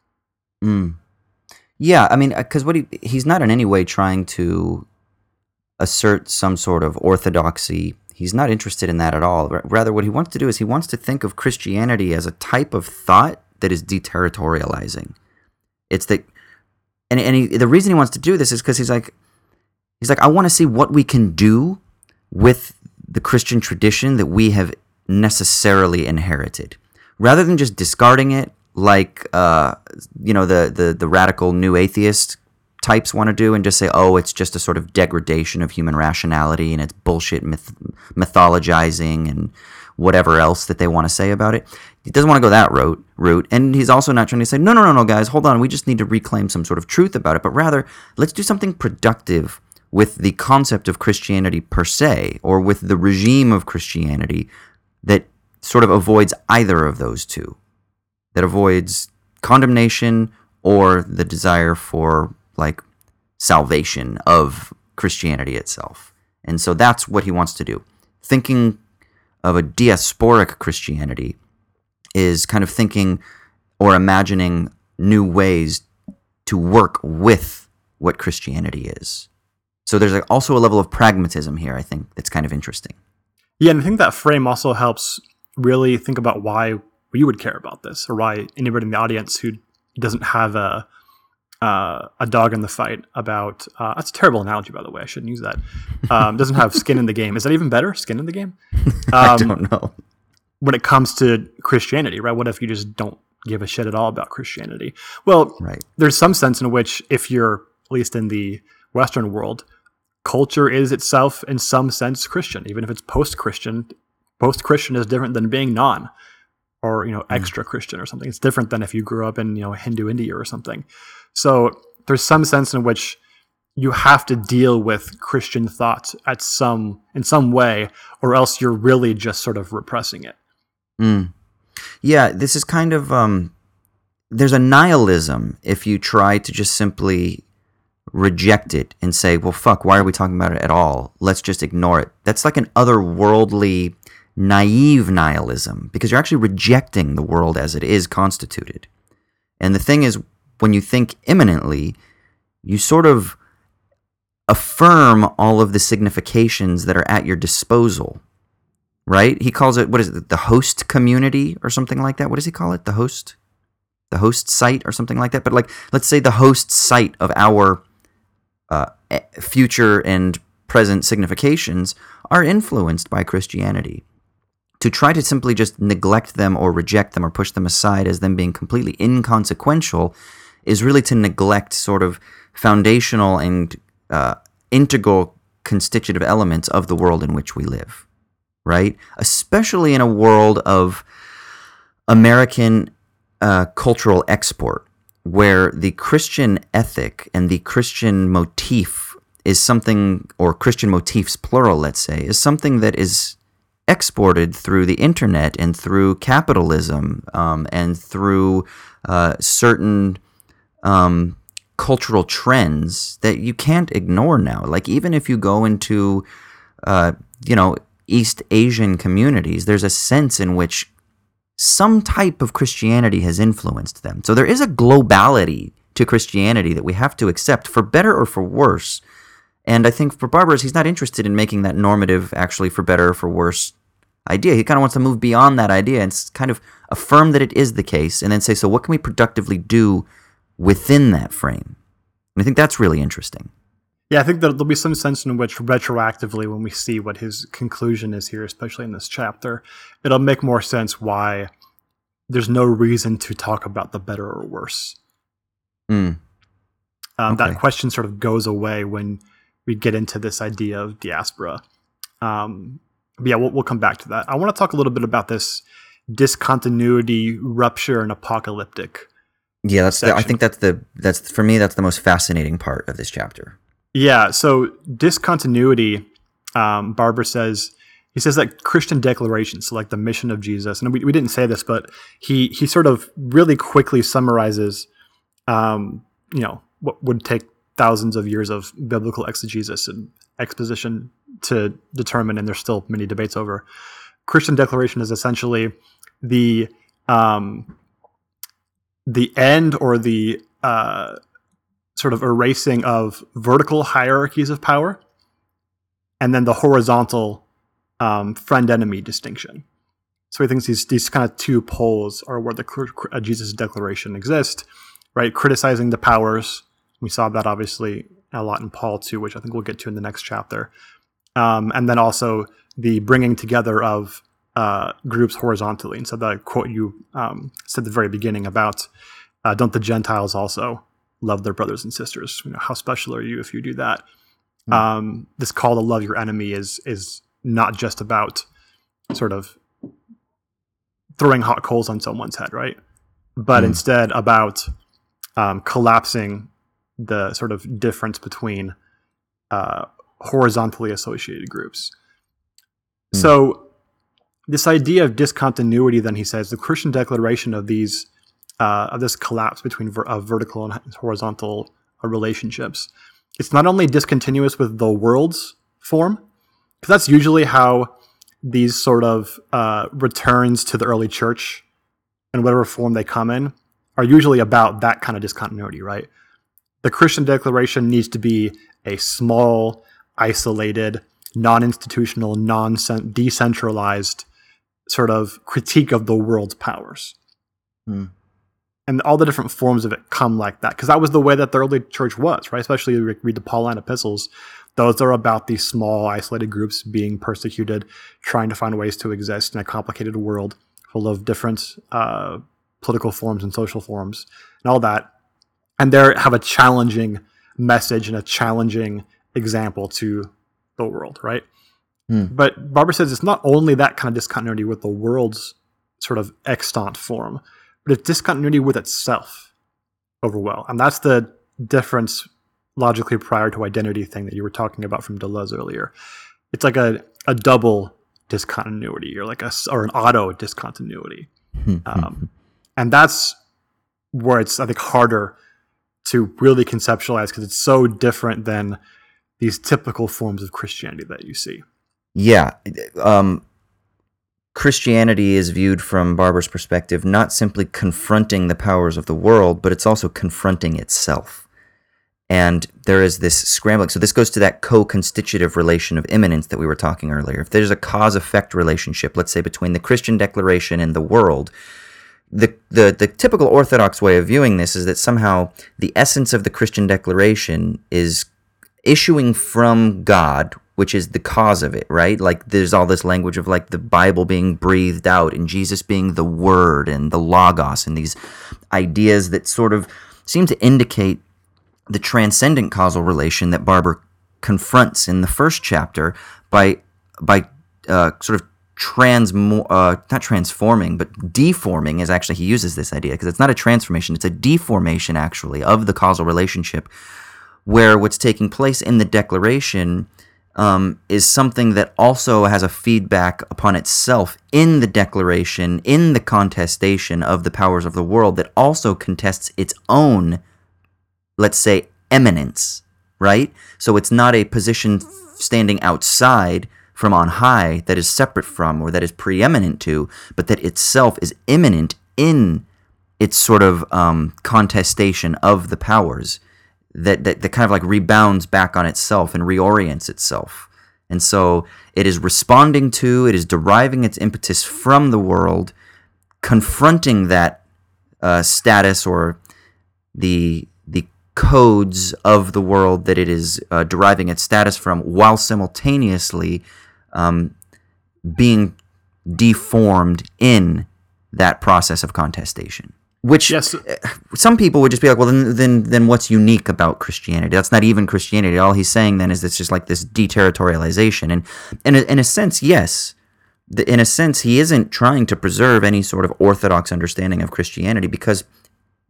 Mm. Yeah, I mean, uh, because what he he's not in any way trying to assert some sort of orthodoxy. He's not interested in that at all. Rather, what he wants to do is he wants to think of Christianity as a type of thought that is deterritorializing. It's that, and and he, the reason he wants to do this is because he's like, he's like, I want to see what we can do with the Christian tradition that we have necessarily inherited, rather than just discarding it like uh, you know the, the the radical new atheist types want to do and just say, oh, it's just a sort of degradation of human rationality and it's bullshit myth- mythologizing and whatever else that they want to say about it. He doesn't want to go that route, route. And he's also not trying to say, no, no, no, no, guys, hold on. We just need to reclaim some sort of truth about it. But rather, let's do something productive with the concept of Christianity per se or with the regime of Christianity that sort of avoids either of those two that avoids condemnation or the desire for like salvation of Christianity itself. And so that's what he wants to do. Thinking of a diasporic Christianity is kind of thinking or imagining new ways to work with what Christianity is. So there's also a level of pragmatism here, I think, that's kind of interesting. Yeah, and I think that frame also helps really think about why we would care about this, or why anybody in the audience who doesn't have a uh, a dog in the fight about uh, that's a terrible analogy, by the way. I shouldn't use that. Um, doesn't have skin in the game. Is that even better? Skin in the game? [LAUGHS] I Um, don't know. when it comes to Christianity, right? What if you just don't give a shit at all about Christianity? Well, Right. there's some sense in which, if you're at least in the Western world, culture is itself in some sense Christian, even if it's post-Christian. Post-Christian is different than being non, or you know, extra Christian or something. It's different than if you grew up in you know Hindu India or something. So there's some sense in which you have to deal with Christian thought at some in some way, or else you're really just sort of repressing it. Mm. Yeah, this is kind of um there's a nihilism if you try to just simply reject it and say, "Well, fuck, why are we talking about it at all? Let's just ignore it." That's like an otherworldly naive nihilism because you're actually rejecting the world as it is constituted. And the thing is when you think immanently, you sort of affirm all of the significations that are at your disposal right? He calls it what is it, the host community or something like that. What does he call it? The host, the host site or something like that. But like, let's say the host site of our uh, future and present significations are influenced by Christianity. To try to simply just neglect them or reject them or push them aside as them being completely inconsequential is really to neglect sort of foundational and uh, integral constitutive elements of the world in which we live right? Especially in a world of American uh, cultural export, where the Christian ethic and the Christian motif is something, or Christian motifs, plural, let's say, is something that is exported through the internet and through capitalism um, and through uh, certain um, cultural trends that you can't ignore now. Like, even if you go into, uh, you know, East Asian communities, there's a sense in which some type of Christianity has influenced them. So there is a globality to Christianity that we have to accept, for better or for worse. And I think for Barber's, he's not interested in making that normative, actually, for better or for worse idea. He kind of wants to move beyond that idea and kind of affirm that it is the case, and then say, so what can we productively do within that frame? And I think that's really interesting. Yeah, I think that there'll be some sense in which retroactively, when we see what his conclusion is here, especially in this chapter, it'll make more sense why there's no reason to talk about the better or worse. Mm. Um, Okay. That question sort of goes away when we get into this idea of diaspora. Um, but yeah, we'll, we'll come back to that. I want to talk a little bit about this discontinuity, rupture, and apocalyptic. Yeah, that's the, I think that's the that's for me that's the most fascinating part of this chapter. Yeah, so discontinuity, um, Barber says, he says that Christian declarations, so like the mission of Jesus, and we, we didn't say this, but he, he sort of really quickly summarizes, um, you know, what would take thousands of years of biblical exegesis and exposition to determine, and there's still many debates over. Christian declaration is essentially the um, the end or the uh, sort of erasing of vertical hierarchies of power and then the horizontal um, friend enemy distinction. So he thinks these, these kind of two poles are where the uh, Jesus declaration exists, right? Criticizing the powers. We saw that obviously a lot in Paul too, which I think we'll get to in the next chapter. Um, and then also the bringing together of uh, groups horizontally. And so the quote you um, said at the very beginning about uh, don't the Gentiles also love their brothers and sisters? You know, how special are you if you do that? Um, this call to love your enemy is is not just about sort of throwing hot coals on someone's head, right? But Mm. instead about um, collapsing the sort of difference between uh, horizontally associated groups. Mm. So this idea of discontinuity, then he says, the Christian declaration of these uh, of this collapse between ver- of vertical and horizontal uh, relationships. It's not only discontinuous with the world's form, because that's usually how these sort of uh, returns to the early church and whatever form they come in are usually about that kind of discontinuity, right? The Christian declaration needs to be a small, isolated, non-institutional, non decentralized sort of critique of the world's powers. Hmm. And all the different forms of it come like that, because that was the way that the early church was, right? Especially if you read the Pauline epistles; those are about these small, isolated groups being persecuted, trying to find ways to exist in a complicated world full of different uh, political forms and social forms, and all that. And they have a challenging message and a challenging example to the world, right? Hmm. But Barber says it's not only that kind of discontinuity with the world's sort of extant form, but it's discontinuity with itself over well. And that's the difference logically prior to identity thing that you were talking about from Deleuze earlier. It's like a, a double discontinuity or like a or an auto discontinuity. Um, and that's where it's I think harder to really conceptualize because it's so different than these typical forms of Christianity that you see. Yeah. Um, Christianity is viewed from Barber's perspective not simply confronting the powers of the world, but it's also confronting itself. And there is this scrambling. So this goes to that co-constitutive relation of immanence that we were talking earlier. If there's a cause-effect relationship, let's say between the Christian declaration and the world, the, the the typical orthodox way of viewing this is that somehow the essence of the Christian declaration is issuing from God, which is the cause of it, right? Like there's all this language of like the Bible being breathed out and Jesus being the word and the logos and these ideas that sort of seem to indicate the transcendent causal relation that Barber confronts in the first chapter by by uh, sort of transmo uh, not transforming but deforming is actually he uses this idea because it's not a transformation it's a deformation actually of the causal relationship where what's taking place in the declaration um, is something that also has a feedback upon itself in the declaration, in the contestation of the powers of the world, that also contests its own, let's say, eminence, right? So it's not a position standing outside from on high that is separate from or that is preeminent to, but that itself is immanent in its sort of um, contestation of the powers that, that that kind of like rebounds back on itself and reorients itself. And so it is responding to, it is deriving its impetus from the world, confronting that uh, status or the the codes of the world that it is uh, deriving its status from, while simultaneously um, being deformed in that process of contestation. Which Yes. uh, some people would just be like, well, then, then, then what's unique about Christianity? That's not even Christianity. All he's saying then is it's just like this deterritorialization. And, and in a sense, yes, in a sense, he isn't trying to preserve any sort of orthodox understanding of Christianity because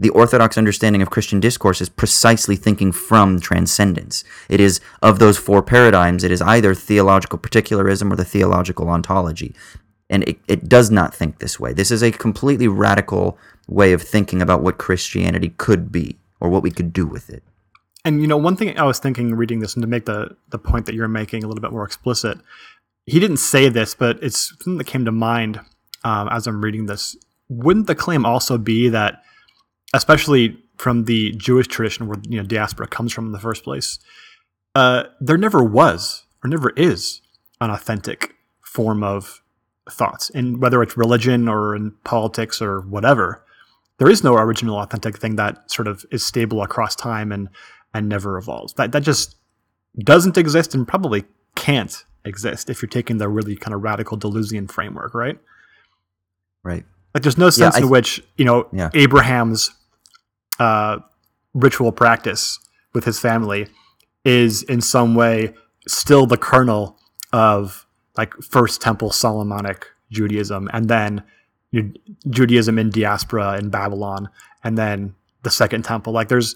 the orthodox understanding of Christian discourse is precisely thinking from transcendence. It is of those four paradigms, it is either theological particularism or the theological ontology. And it, it does not think this way. This is a completely radical way of thinking about what Christianity could be or what we could do with it. And you know, one thing I was thinking reading this, and to make the the point that you're making a little bit more explicit, he didn't say this, but it's something that came to mind um, as I'm reading this. Wouldn't the claim also be that, especially from the Jewish tradition where you know diaspora comes from in the first place, uh, there never was or never is an authentic form of thoughts, and whether it's religion or in politics or whatever, there is no original authentic thing that sort of is stable across time and and never evolves. That that just doesn't exist and probably can't exist if you're taking the really kind of radical Deleuzian framework, right? Right. Like there's no sense I in which you know Yeah. Abraham's uh, ritual practice with his family is in some way still the kernel of like First Temple Solomonic Judaism, and then Judaism in diaspora in Babylon, and then the Second Temple. Like there's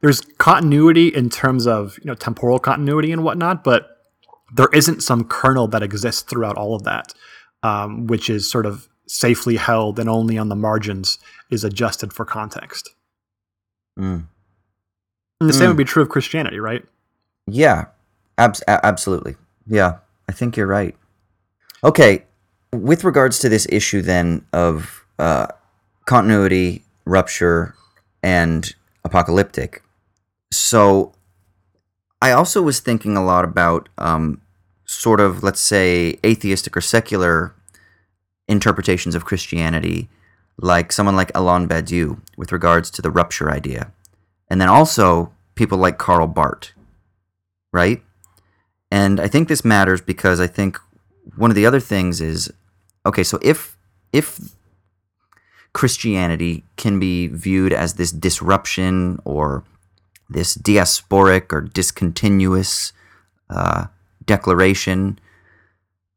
there's continuity in terms of you know temporal continuity and whatnot, but there isn't some kernel that exists throughout all of that, um, which is sort of safely held and only on the margins is adjusted for context. Mm. And the same Mm. would be true of Christianity, right? Yeah, abs- absolutely. Yeah, I think you're right. Okay, with regards to this issue then of uh, continuity, rupture, and apocalyptic, so I also was thinking a lot about um, sort of, let's say, atheistic or secular interpretations of Christianity, like someone like Alain Badiou with regards to the rupture idea. And then also people like Karl Barth, right? And I think this matters because I think one of the other things is okay, so if if Christianity can be viewed as this disruption or this diasporic or discontinuous uh, declaration,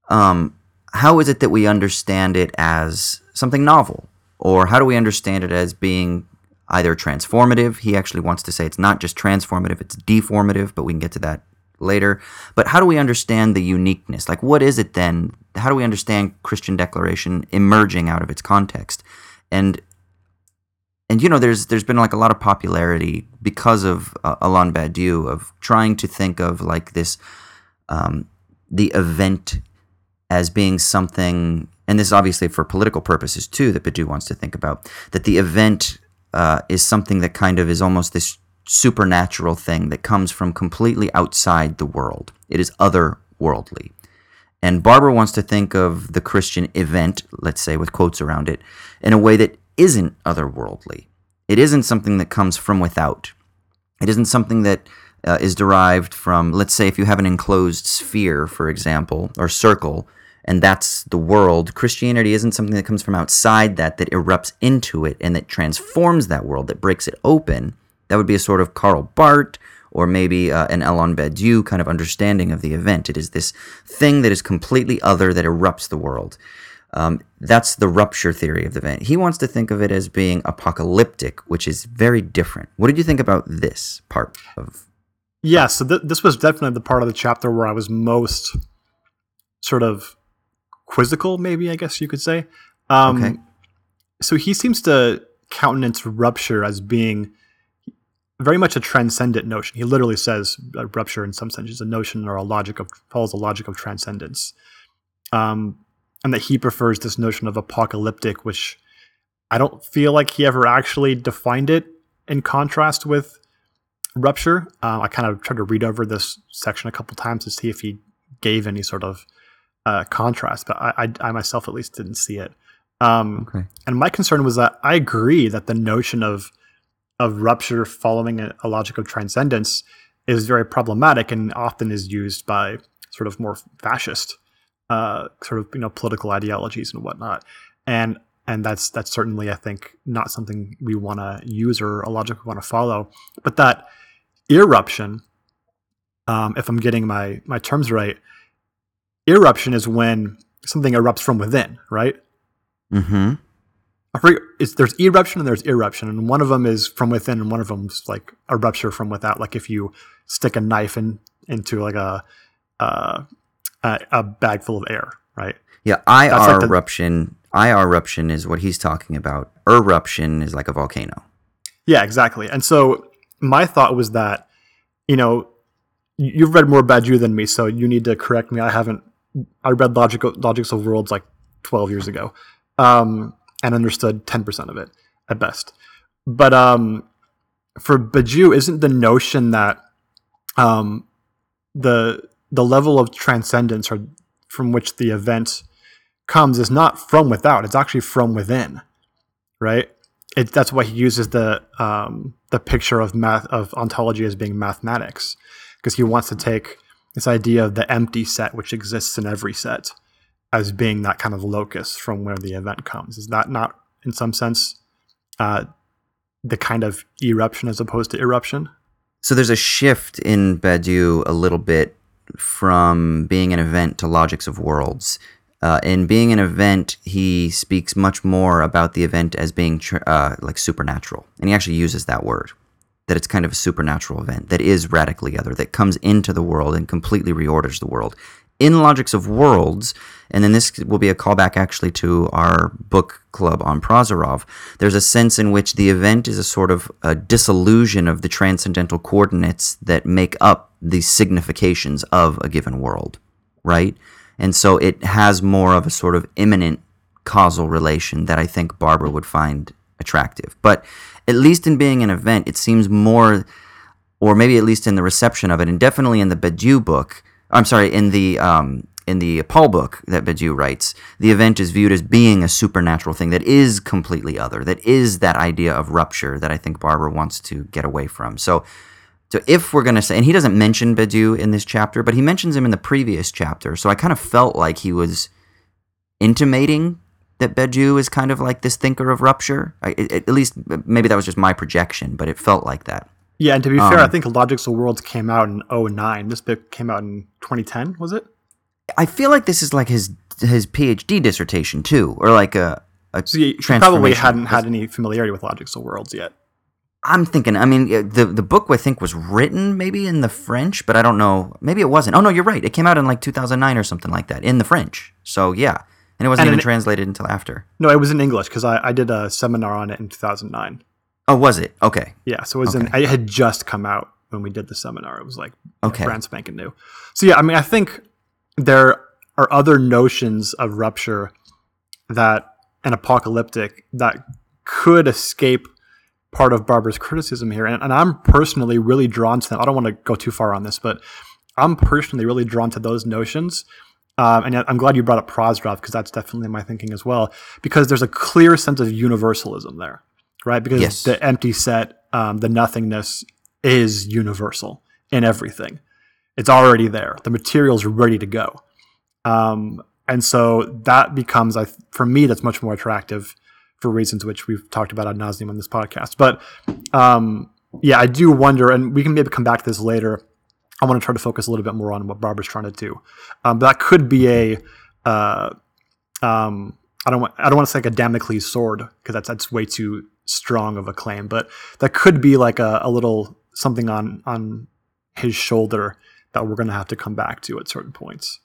um, how is it that we understand it as something novel? Or how do we understand it as being either transformative? He actually wants to say it's not just transformative, it's deformative, but we can get to that later. But how do we understand the uniqueness? Like, what is it then? How do we understand Christian declaration emerging out of its context? And and you know, there's there's been like a lot of popularity because of uh, Alain Badiou of trying to think of like this um, the event as being something, and this is obviously for political purposes too, that Badiou wants to think about that the event uh, is something that kind of is almost this supernatural thing that comes from completely outside the world. It is otherworldly. And Barber wants to think of the Christian event, let's say with quotes around it, in a way that isn't otherworldly. It isn't something that comes from without. It isn't something that uh, is derived from, let's say, if you have an enclosed sphere, for example, or circle, and that's the world. Christianity isn't something that comes from outside that, that erupts into it and that transforms that world, that breaks it open. That would be a sort of Karl Barth or maybe uh, an Alain Badiou kind of understanding of the event. It is this thing that is completely other that erupts the world. Um, that's the rupture theory of the event. He wants to think of it as being apocalyptic, which is very different. What did you think about this part of? Yeah, so th- this was definitely the part of the chapter where I was most sort of quizzical, maybe I guess you could say. Um, Okay. So he seems to countenance rupture as being very much a transcendent notion. He literally says uh, rupture in some sense is a notion or a logic of follows a logic of transcendence, um, and that he prefers this notion of apocalyptic, which I don't feel like he ever actually defined it in contrast with rupture. Uh, I kind of tried to read over this section a couple times to see if he gave any sort of uh, contrast, but I, I, I myself at least didn't see it. Um, Okay. And my concern was that I agree that the notion of of rupture following a, a logic of transcendence is very problematic and often is used by sort of more fascist uh, sort of you know political ideologies and whatnot. And and that's that's certainly I think not something we want to use or a logic we want to follow. But that eruption, um, if I'm getting my my terms right, eruption is when something erupts from within, right? Mm-hmm. I forget, it's, there's eruption and there's eruption, and one of them is from within, and one of them is like a rupture from without. Like if you stick a knife in into like a uh, a, a bag full of air, right? Yeah, IR like the- eruption. IR eruption is what he's talking about. Eruption is like a volcano. Yeah, exactly. And so my thought was that, you know, you've read more Badiou than me, so you need to correct me. I haven't. I read Logic Logics of Worlds like 12 years ago, um, and understood 10% of it at best. But um, for Badiou, isn't the notion that um, the the level of transcendence or from which the event comes is not from without; it's actually from within, right? it, that's why he uses the um, the picture of math of ontology as being mathematics because he wants to take this idea of the empty set which exists in every set as being that kind of locus from where the event comes is that not in some sense uh, the kind of eruption as opposed to eruption So there's a shift in Badiou a little bit from Being and Event to logics of worlds. Uh, in Being and Event, he speaks much more about the event as being tr- uh, like supernatural, and he actually uses that word. That it's kind of a supernatural event that is radically other, that comes into the world and completely reorders the world. In Logics of Worlds, and then this will be a callback actually to our book club on Prozorov, there's a sense in which the event is a sort of a disillusion of the transcendental coordinates that make up the significations of a given world, right? And so it has more of a sort of immanent causal relation that I think Barber would find attractive. But at least in Being and Event, it seems more, or maybe at least in the reception of it, and definitely in the Badiou book. I'm sorry, in the um, in the Paul book that Badiou writes, the event is viewed as being a supernatural thing that is completely other, that is that idea of rupture that I think Barber wants to get away from. So. So if we're going to say, and he doesn't mention Badiou in this chapter, but he mentions him in the previous chapter. So I kind of felt like he was intimating that Badiou is kind of like this thinker of rupture. I, it- at least maybe that was just my projection, but it felt like that. yeah and to be fair i Um, think logics of worlds came out in 09 this book came out in 2010 was it I feel like this is like his his PhD dissertation too, or like a, a so you, probably hadn't had any familiarity with logics of worlds yet I'm thinking. I mean, the the book I think was written maybe in the French, but I don't know. Maybe it wasn't. Oh no, you're right. It came out in like 2009 or something like that in the French. So yeah, and it wasn't And even it- translated until after. no it was in english because I, I did a seminar on it in 2009 Oh, was it? Okay. Yeah, so it was in, it had just come out when we did the seminar. It was like Okay. brand spanking new. So yeah, I mean, I think there are other notions of rupture that an apocalyptic that could escape part of Barber's criticism here, and, and I'm personally really drawn to them. I don't want to go too far on this, but I'm personally really drawn to those notions. Um, and I'm glad you brought up Prozorov because that's definitely my thinking as well. Because there's a clear sense of universalism there, right? Because Yes. the empty set, um, the nothingness is universal in everything. It's already there. The material's ready to go. Um, and so that becomes, I, for me, that's much more attractive for reasons which we've talked about ad nauseum on this podcast. But um, yeah, I do wonder, and we can maybe come back to this later. I want to try to focus a little bit more on what Barber's trying to do. Um, that could be a, uh, um, I don't want, I don't want to say like a Damocles sword because that's that's way too strong of a claim, but that could be like a, a little something on on his shoulder that we're going to have to come back to at certain points.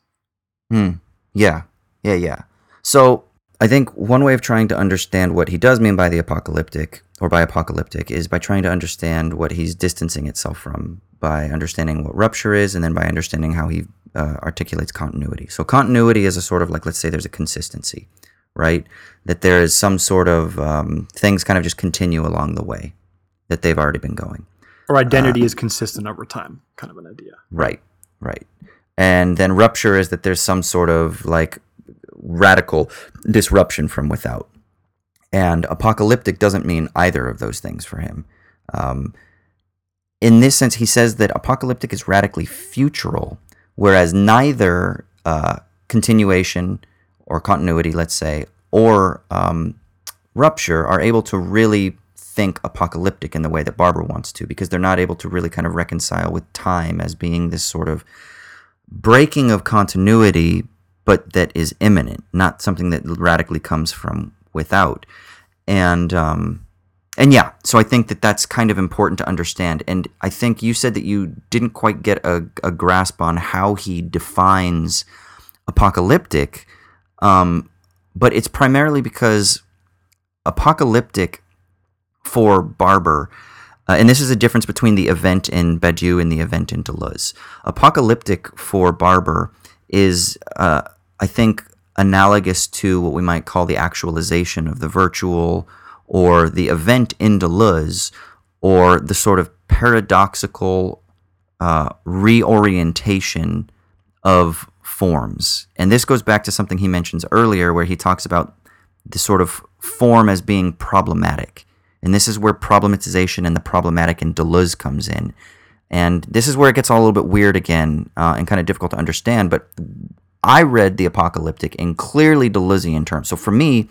Hmm. Yeah. Yeah. Yeah. So I think one way of trying to understand what he does mean by the apocalyptic or by apocalyptic is by trying to understand what he's distancing itself from by understanding what rupture is and then by understanding how he uh, articulates continuity. So continuity is a sort of like, let's say there's a consistency, right? That there is some sort of um, things kind of just continue along the way that they've already been going. Or identity is consistent over time, kind of an idea. Right, right. and then rupture is that there's some sort of like radical disruption from without. And apocalyptic doesn't mean either of those things for him. Um, in this sense, he says that apocalyptic is radically futural, whereas neither uh, continuation or continuity, let's say, or um, rupture are able to really think apocalyptic in the way that Barber wants to, because they're not able to really kind of reconcile with time as being this sort of breaking of continuity, but that is immanent, not something that radically comes from without. And um, and yeah, so I think that that's kind of important to understand. And I think you said that you didn't quite get a, a grasp on how he defines apocalyptic, um, but it's primarily because apocalyptic for Barber. Uh, and this is a difference between the event in Badiou and the event in Deleuze. Apocalyptic for Barber is, uh, I think, analogous to what we might call the actualization of the virtual or the event in Deleuze or the sort of paradoxical uh, reorientation of forms. And this goes back to something he mentions earlier where he talks about the sort of form as being problematic. And this is where problematization and the problematic in Deleuze comes in. And this is where it gets all a little bit weird again uh, and kind of difficult to understand. But I read the apocalyptic in clearly Deleuzean terms. So for me,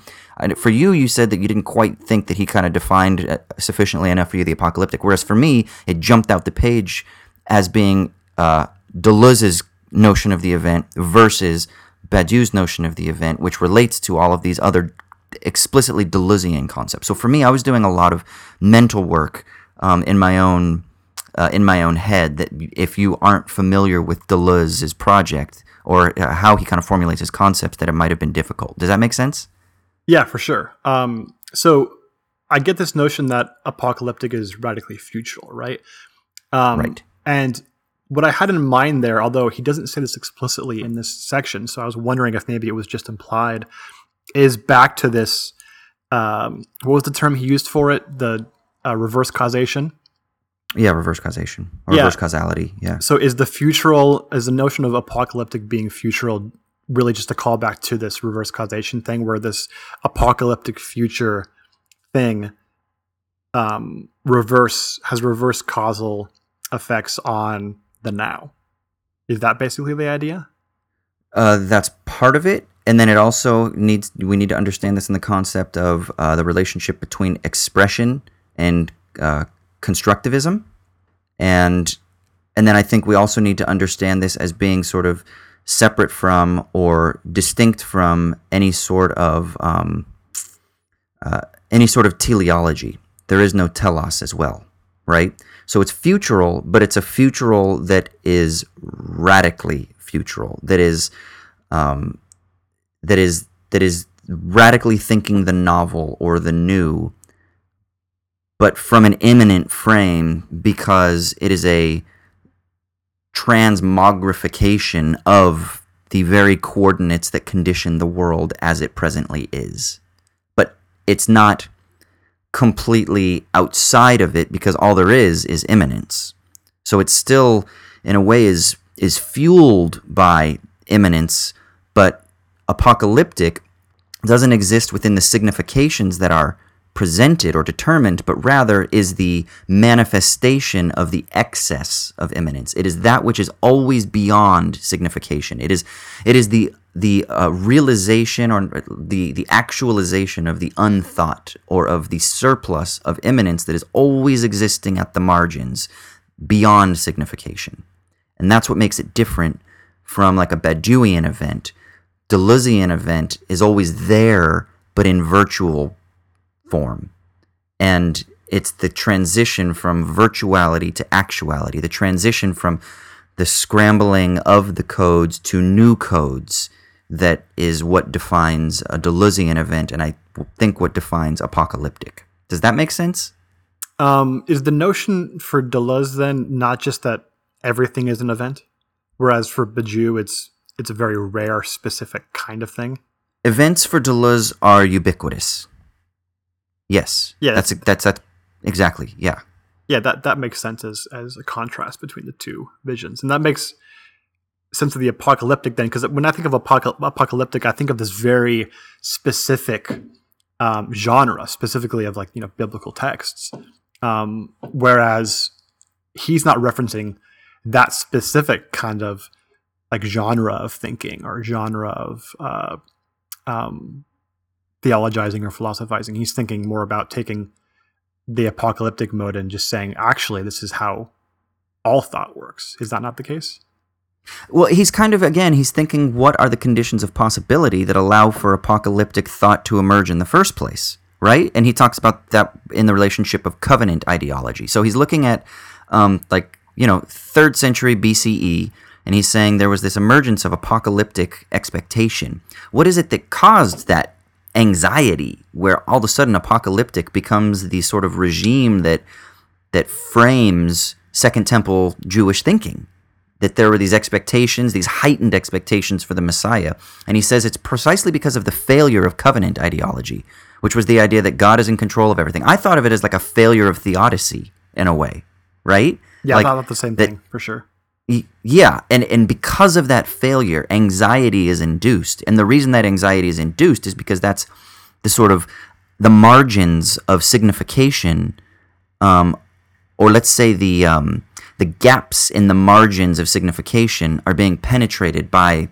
for you, you said that you didn't quite think that he kind of defined uh, sufficiently enough for you the apocalyptic. Whereas for me, it jumped out the page as being uh, Deleuze's notion of the event versus Badiou's notion of the event, which relates to all of these other explicitly Deleuzean concepts. So for me, I was doing a lot of mental work um, in my own uh, in my own head. That if you aren't familiar with Deleuze's project or uh, how he kind of formulates his concepts, that it might have been difficult. Does that make sense? Yeah, for sure. Um, so I get this notion that apocalyptic is radically futural, right? Um, Right. And what I had in mind there, although he doesn't say this explicitly in this section, so I was wondering if maybe it was just implied, is back to this. Um, what was the term he used for it? The uh, reverse causation. Yeah, reverse causation or Yeah. reverse causality. Yeah. So is the futural, is the notion of apocalyptic being futural really just a callback to this reverse causation thing where this apocalyptic future thing um, reverse has reverse causal effects on the now? Is that basically the idea? Uh, that's part of it, and then it also needs we need to understand this in the concept of uh, the relationship between expression and uh, constructivism, and and then I think we also need to understand this as being sort of separate from or distinct from any sort of um, uh, any sort of teleology. There is no telos as well, right? So it's futural, but it's a futural that is radically futural. That is, um, that is that is radically thinking the novel or the new, but from an immanent frame because it is a transmogrification of the very coordinates that condition the world as it presently is. But it's not completely outside of it because all there is is immanence. So it's still, in a way, is is fueled by immanence, but apocalyptic doesn't exist within the significations that are presented or determined, but rather is the manifestation of the excess of immanence. It is that which is always beyond signification. It is it is the the uh, realization or the the actualization of the unthought or of the surplus of immanence that is always existing at the margins beyond signification. And that's what makes it different from like a Badiouian event. Deleuzian event is always there, but in virtual form. And it's the transition from virtuality to actuality, the transition from the scrambling of the codes to new codes that is what defines a Deleuzian event, and I think what defines apocalyptic. Does that make sense? Um, is the notion for Deleuze then not just that everything is an event, whereas for Badiou it's it's a very rare, specific kind of thing? Events for Deleuze are ubiquitous. Yes. Yeah, That's that's that exactly. Yeah. Yeah, that that makes sense as as a contrast between the two visions, and that makes sense of the apocalyptic then? Because when I think of apocal- apocalyptic, I think of this very specific um, genre, specifically of like you know biblical texts. Um, whereas he's not referencing that specific kind of like genre of thinking or genre of uh, um, theologizing or philosophizing. He's thinking more about taking the apocalyptic mode and just saying, actually, this is how all thought works. Is that not the case? Well, he's kind of again, he's thinking what are the conditions of possibility that allow for apocalyptic thought to emerge in the first place, right? And he talks about that in the relationship of covenant ideology. So he's looking at um, like you know third century BCE, and he's saying there was this emergence of apocalyptic expectation. What is it that caused that anxiety, where all of a sudden apocalyptic becomes the sort of regime that that frames Second Temple Jewish thinking? that there were these expectations, these heightened expectations for the Messiah. And he says it's precisely because of the failure of covenant ideology, which was the idea that God is in control of everything. I thought of it as like a failure of theodicy in a way, right? Yeah, like I thought the same that- thing for sure. Yeah, and and because of that failure, anxiety is induced, and the reason that anxiety is induced is because that's the sort of the margins of signification, um, or let's say the um, the gaps in the margins of signification are being penetrated by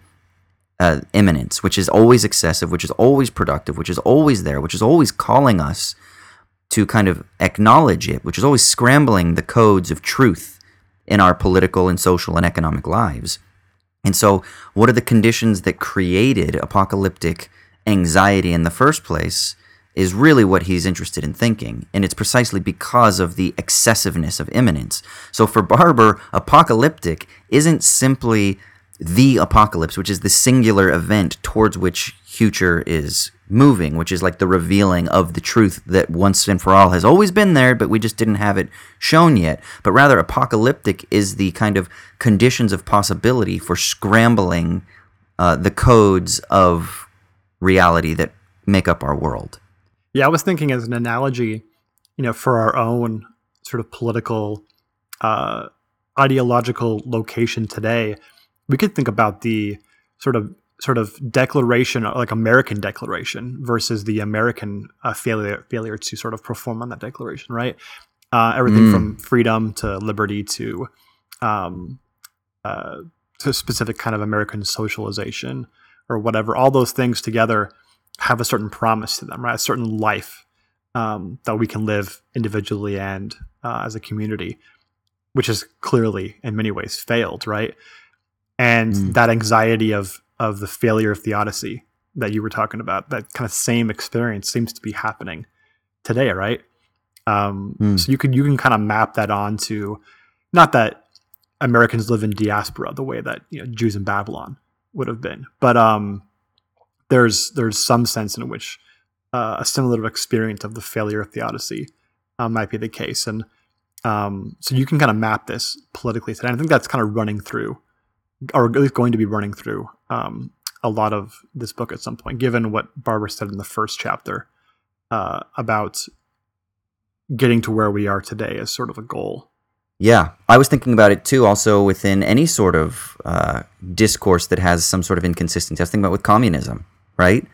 uh, immanence, which is always excessive, which is always productive, which is always there, which is always calling us to kind of acknowledge it, which is always scrambling the codes of truth in our political and social and economic lives. And so, what are the conditions that created apocalyptic anxiety in the first place? Is really what he's interested in thinking. And it's precisely because of the excessiveness of immanence. So, for Barber, apocalyptic isn't simply the apocalypse, which is the singular event towards which future is moving, which is like the revealing of the truth that once and for all has always been there, but we just didn't have it shown yet. But rather, apocalyptic is the kind of conditions of possibility for scrambling uh, the codes of reality that make up our world. Yeah, I was thinking as an analogy, you know, for our own sort of political, uh, ideological location today, we could think about the sort of sort of declaration, like American declaration, versus the American uh, failure failure to sort of perform on that declaration, right? Uh, everything Mm. from freedom to liberty to um, uh, to specific kind of American socialization or whatever. All those things together have a certain promise to them, right? A certain life um, that we can live individually and uh, as a community, which has clearly, in many ways, failed, right? And Mm. that anxiety of of the failure of theodicy that you were talking about, that kind of same experience seems to be happening today, right? Um, Mm. So you can you can kind of map that onto not that Americans live in diaspora the way that you know Jews in Babylon would have been, but um, there's there's some sense in which uh, a similar experience of the failure of theodicy uh, might be the case, and um, so you can kind of map this politically today. And I think that's kind of running through, or at least going to be running through um, a lot of this book at some point, given what Barber said in the first chapter uh, about getting to where we are today as sort of a goal. Yeah, I was thinking about it too. Also, within any sort of uh, discourse that has some sort of inconsistency, I was thinking about with communism, right?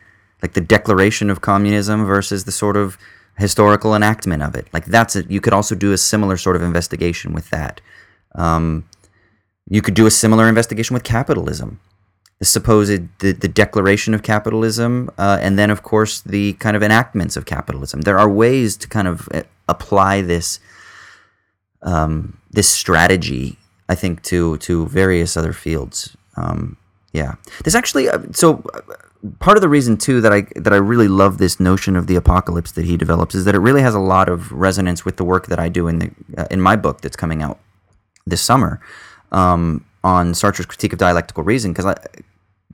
Like the declaration of communism versus the sort of historical enactment of it. Like that's it. You could also do a similar sort of investigation with that. Um, you could do a similar investigation with capitalism, the supposed the, the declaration of capitalism, uh, and then of course the kind of enactments of capitalism. There are ways to kind of uh, apply this um, this strategy, I think, to to various other fields. Um, yeah, there's actually uh, so uh, part of the reason too that I that I really love this notion of the apocalypse that he develops is that it really has a lot of resonance with the work that I do in the uh, in my book that's coming out this summer um, on Sartre's critique of dialectical reason because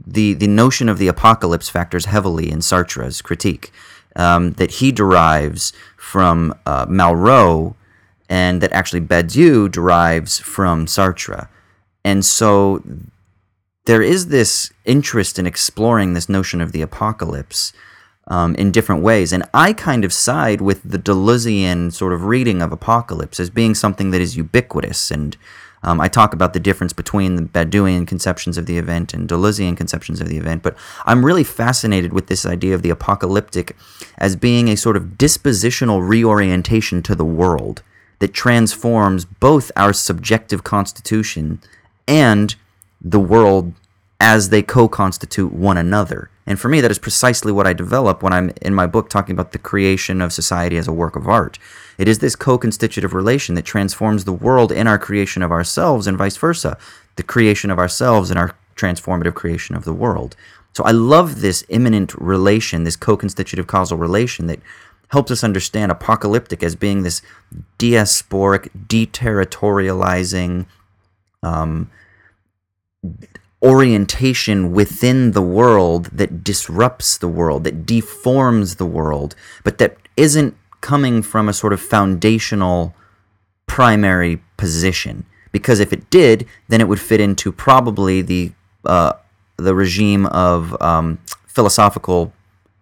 the the notion of the apocalypse factors heavily in Sartre's critique um, that he derives from uh, Malraux and that actually Badiou derives from Sartre. And so there is this interest in exploring this notion of the apocalypse um, in different ways. And I kind of side with the Deleuzian sort of reading of apocalypse as being something that is ubiquitous and Um, I talk about the difference between the Badiouian conceptions of the event and Deleuzian conceptions of the event, but I'm really fascinated with this idea of the apocalyptic as being a sort of dispositional reorientation to the world that transforms both our subjective constitution and the world as they co constitute one another. And for me, that is precisely what I develop when I'm in my book talking about the creation of society as a work of art. It is this co constitutive relation that transforms the world in our creation of ourselves and vice versa, the creation of ourselves and our transformative creation of the world. So I love this immanent relation, this co constitutive causal relation that helps us understand apocalyptic as being this diasporic, deterritorializing, um, orientation within the world that disrupts the world, that deforms the world, but that isn't coming from a sort of foundational primary position. Because if it did, then it would fit into probably the uh, the regime of um, philosophical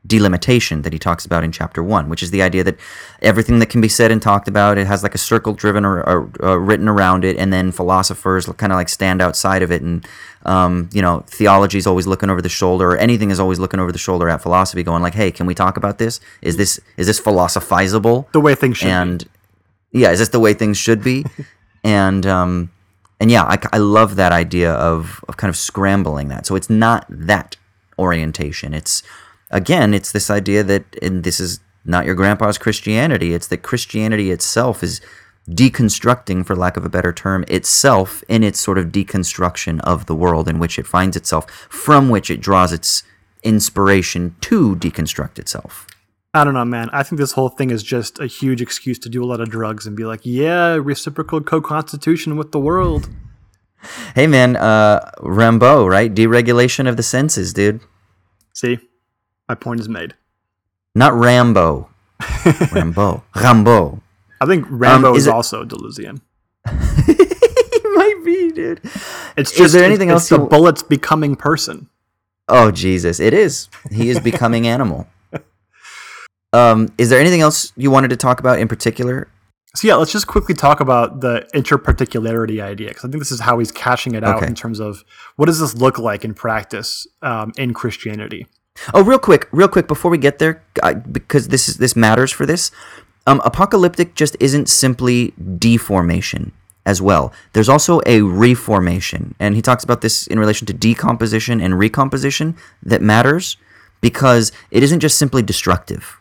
delimitation that he talks about in chapter one, which is the idea that everything that can be said and talked about, it has like a circle driven or, or uh, written around it, and then philosophers kind of like stand outside of it, and um, you know, theology is always looking over the shoulder, or anything is always looking over the shoulder at philosophy, going like, "Hey, can we talk about this? Is this is this philosophizable? The way things should and be. yeah, is this the way things should be? [LAUGHS] and um, and yeah, I, I love that idea of of kind of scrambling that. So it's not that orientation. It's again, it's this idea that, and this is not your grandpa's Christianity. It's that Christianity itself is deconstructing, for lack of a better term, itself in its sort of deconstruction of the world in which it finds itself, from which it draws its inspiration to deconstruct itself. I don't know, man. I think this whole thing is just a huge excuse to do a lot of drugs and be like, yeah, reciprocal co-constitution with the world. Hey, man, uh, Rimbaud, right? Deregulation of the senses, dude. See, my point is made. Not Rambo. [LAUGHS] Rambo. Rambo. I think Rambo Um, is is, it- also Deleuzian. [LAUGHS] he might be, dude. It's Is just there it's- anything it's else the you- bullets becoming person. Oh Jesus, it is. He is becoming animal. [LAUGHS] Um, is there anything else you wanted to talk about in particular? So yeah, let's just quickly talk about the interparticularity idea because I think this is how he's cashing it out Okay. in terms of what does this look like in practice um, in Christianity. Oh, real quick, real quick before we get there, because this is this matters for this. Um, apocalyptic just isn't simply deformation as well. There's also a reformation, and he talks about this in relation to decomposition and recomposition that matters because it isn't just simply destructive,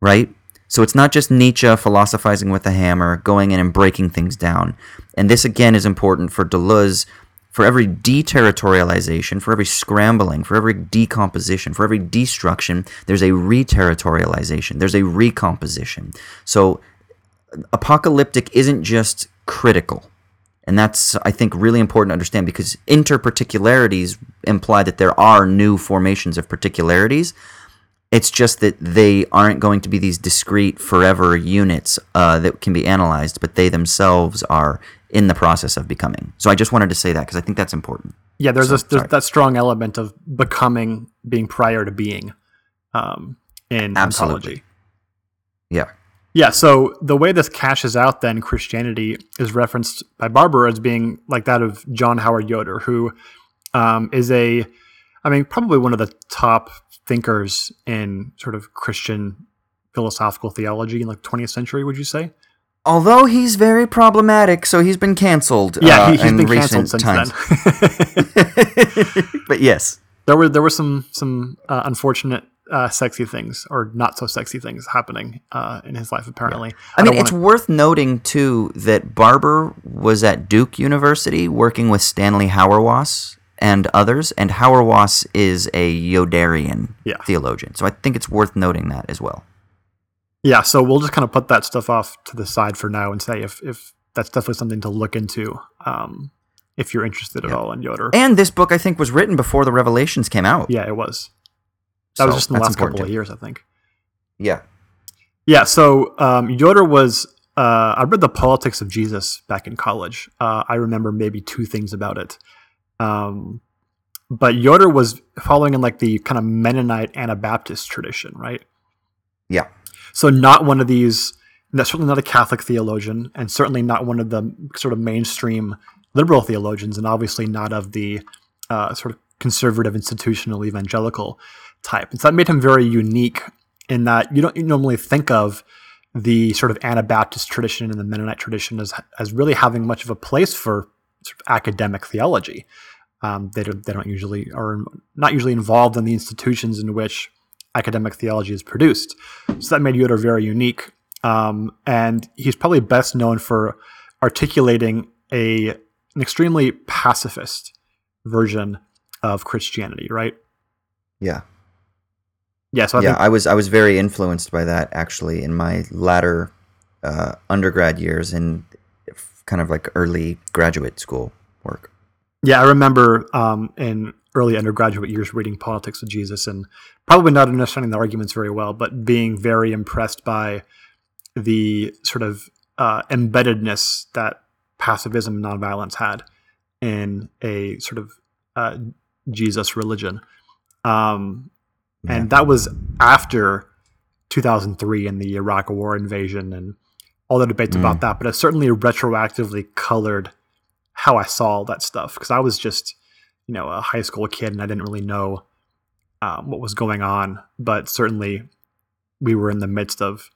right? So it's not just Nietzsche philosophizing with a hammer, going in and breaking things down. And this again is important for Deleuze. For every deterritorialization, for every scrambling, for every decomposition, for every destruction, there's a reterritorialization, there's a recomposition. So apocalyptic isn't just critical. And that's, I think, really important to understand because interparticularities imply that there are new formations of particularities. It's just that they aren't going to be these discrete, forever units uh, that can be analyzed, but they themselves are in the process of becoming. So I just wanted to say that because I think that's important. Yeah, there's, So, a, there's that strong element of becoming being prior to being um, in Absolutely. ontology. Yeah. Yeah, so the way this cashes out then Christianity is referenced by Barber as being like that of John Howard Yoder, who um, is a, I mean, probably one of the top thinkers in sort of Christian philosophical theology in like 20th century, would you say? Although he's very problematic, so he's been canceled. Yeah, uh, he, he's in been canceled since times. then. [LAUGHS] but yes, there were there were some some uh, unfortunate uh, sexy things or not so sexy things happening uh, in his life apparently. I mean, don't it's worth noting too that Barber was at Duke University working with Stanley Hauerwas and others, and Hauerwas is a Yoderian Yeah. theologian. So I think it's worth noting that as well. Yeah, so we'll just kind of put that stuff off to the side for now and say if if that's definitely something to look into um, if you're interested at all in Yoder. And this book, I think, was written before the Revelations came out. yeah, it was. That was just in the last couple important of years, I think. Yeah. Yeah, so um, Yoder was. Uh, I read The Politics of Jesus back in college. Uh, I remember maybe two things about it. Um, but Yoder was following in like the kind of Mennonite Anabaptist tradition, right? Yeah. So not one of these. Certainly not a Catholic theologian, and certainly not one of the sort of mainstream liberal theologians, and obviously not of the uh, sort of conservative institutional evangelical type. And so that made him very unique in that you don't normally think of the sort of Anabaptist tradition and the Mennonite tradition as, as really having much of a place for sort of academic theology. Um, they don't they don't usually are not usually involved in the institutions in which academic theology is produced. So that made Yoder very unique, um, and he's probably best known for articulating a an extremely pacifist version of Christianity. Right? Yeah. Yeah. So I yeah, think I was I was very influenced by that actually in my latter uh, undergrad years and kind of like early graduate school work. Yeah, I remember um, in early undergraduate years reading Politics of Jesus and probably not understanding the arguments very well, but being very impressed by the sort of uh, embeddedness that pacifism and nonviolence had in a sort of uh, Jesus religion. Um, and that was after 2003 and the Iraq War invasion and all the debates about that. But it certainly retroactively colored how I saw all that stuff because I was just, you know, a high school kid and I didn't really know um, what was going on. But certainly, we were in the midst of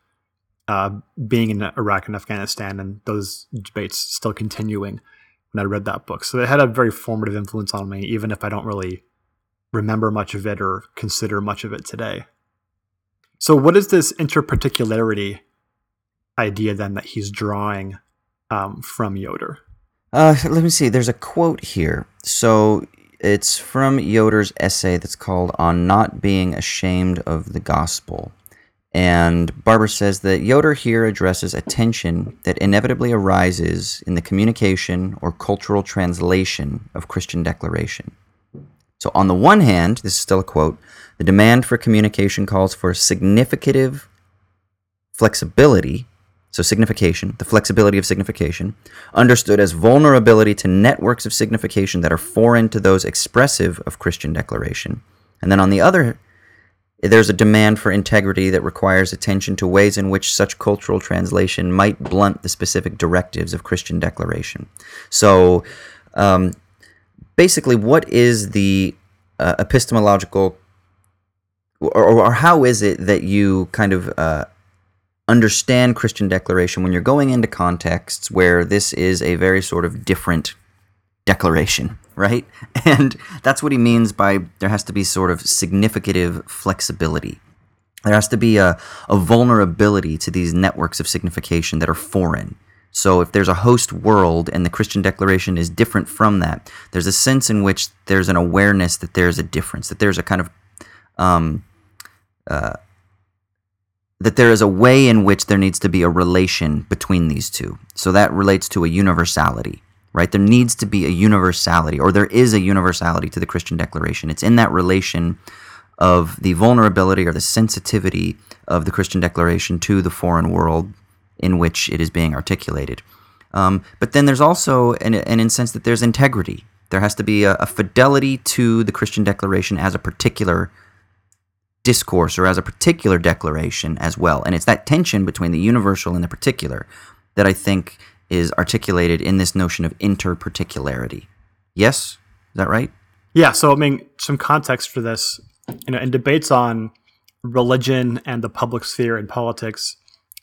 uh, being in Iraq and Afghanistan, and those debates still continuing when I read that book. So it had a very formative influence on me, even if I don't really remember much of it or consider much of it today. So, what is this interparticularity idea then that he's drawing um, from Yoder? Uh, let me see. There's a quote here. So it's from Yoder's essay that's called On Not Being Ashamed of the Gospel. And Barber says that Yoder here addresses a tension that inevitably arises in the communication or cultural translation of Christian declaration. So, on the one hand, this is still a quote the demand for communication calls for significative flexibility so signification, the flexibility of signification, understood as vulnerability to networks of signification that are foreign to those expressive of Christian declaration. And then on the other, there's a demand for integrity that requires attention to ways in which such cultural translation might blunt the specific directives of Christian declaration. So um, basically, what is the uh, epistemological, or, or, how is it that you kind of uh, understand Christian declaration when you're going into contexts where this is a very sort of different declaration, right? [LAUGHS] And that's what he means by there has to be sort of significative flexibility. There has to be a, a vulnerability to these networks of signification that are foreign. So if there's a host world and the Christian declaration is different from that, there's a sense in which there's an awareness that there's a difference, that there's a kind of um, uh, that there is a way in which there needs to be a relation between these two. So that relates to a universality, right? There needs to be a universality, or there is a universality to the Christian declaration. It's in that relation of the vulnerability or the sensitivity of the Christian declaration to the foreign world in which it is being articulated. Um, but then there's also an, an in sense that there's integrity. There has to be a, a fidelity to the Christian declaration as a particular discourse or as a particular declaration as well. And it's that tension between the universal and the particular that I think is articulated in this notion of interparticularity. Yes? Is that right? Yeah. So, I mean, some context for this, you know, in debates on religion and the public sphere and politics,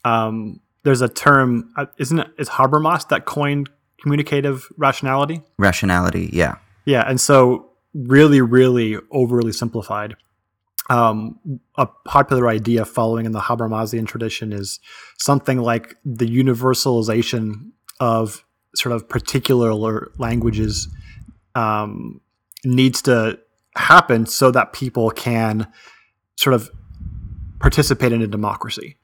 um, there's a term, uh, isn't it? Is Habermas that coined communicative rationality? Rationality, yeah. Yeah. And so, really, really overly simplified um, a popular idea following in the Habermasian tradition is something like the universalization of sort of particular languages um, needs to happen so that people can sort of participate in a democracy.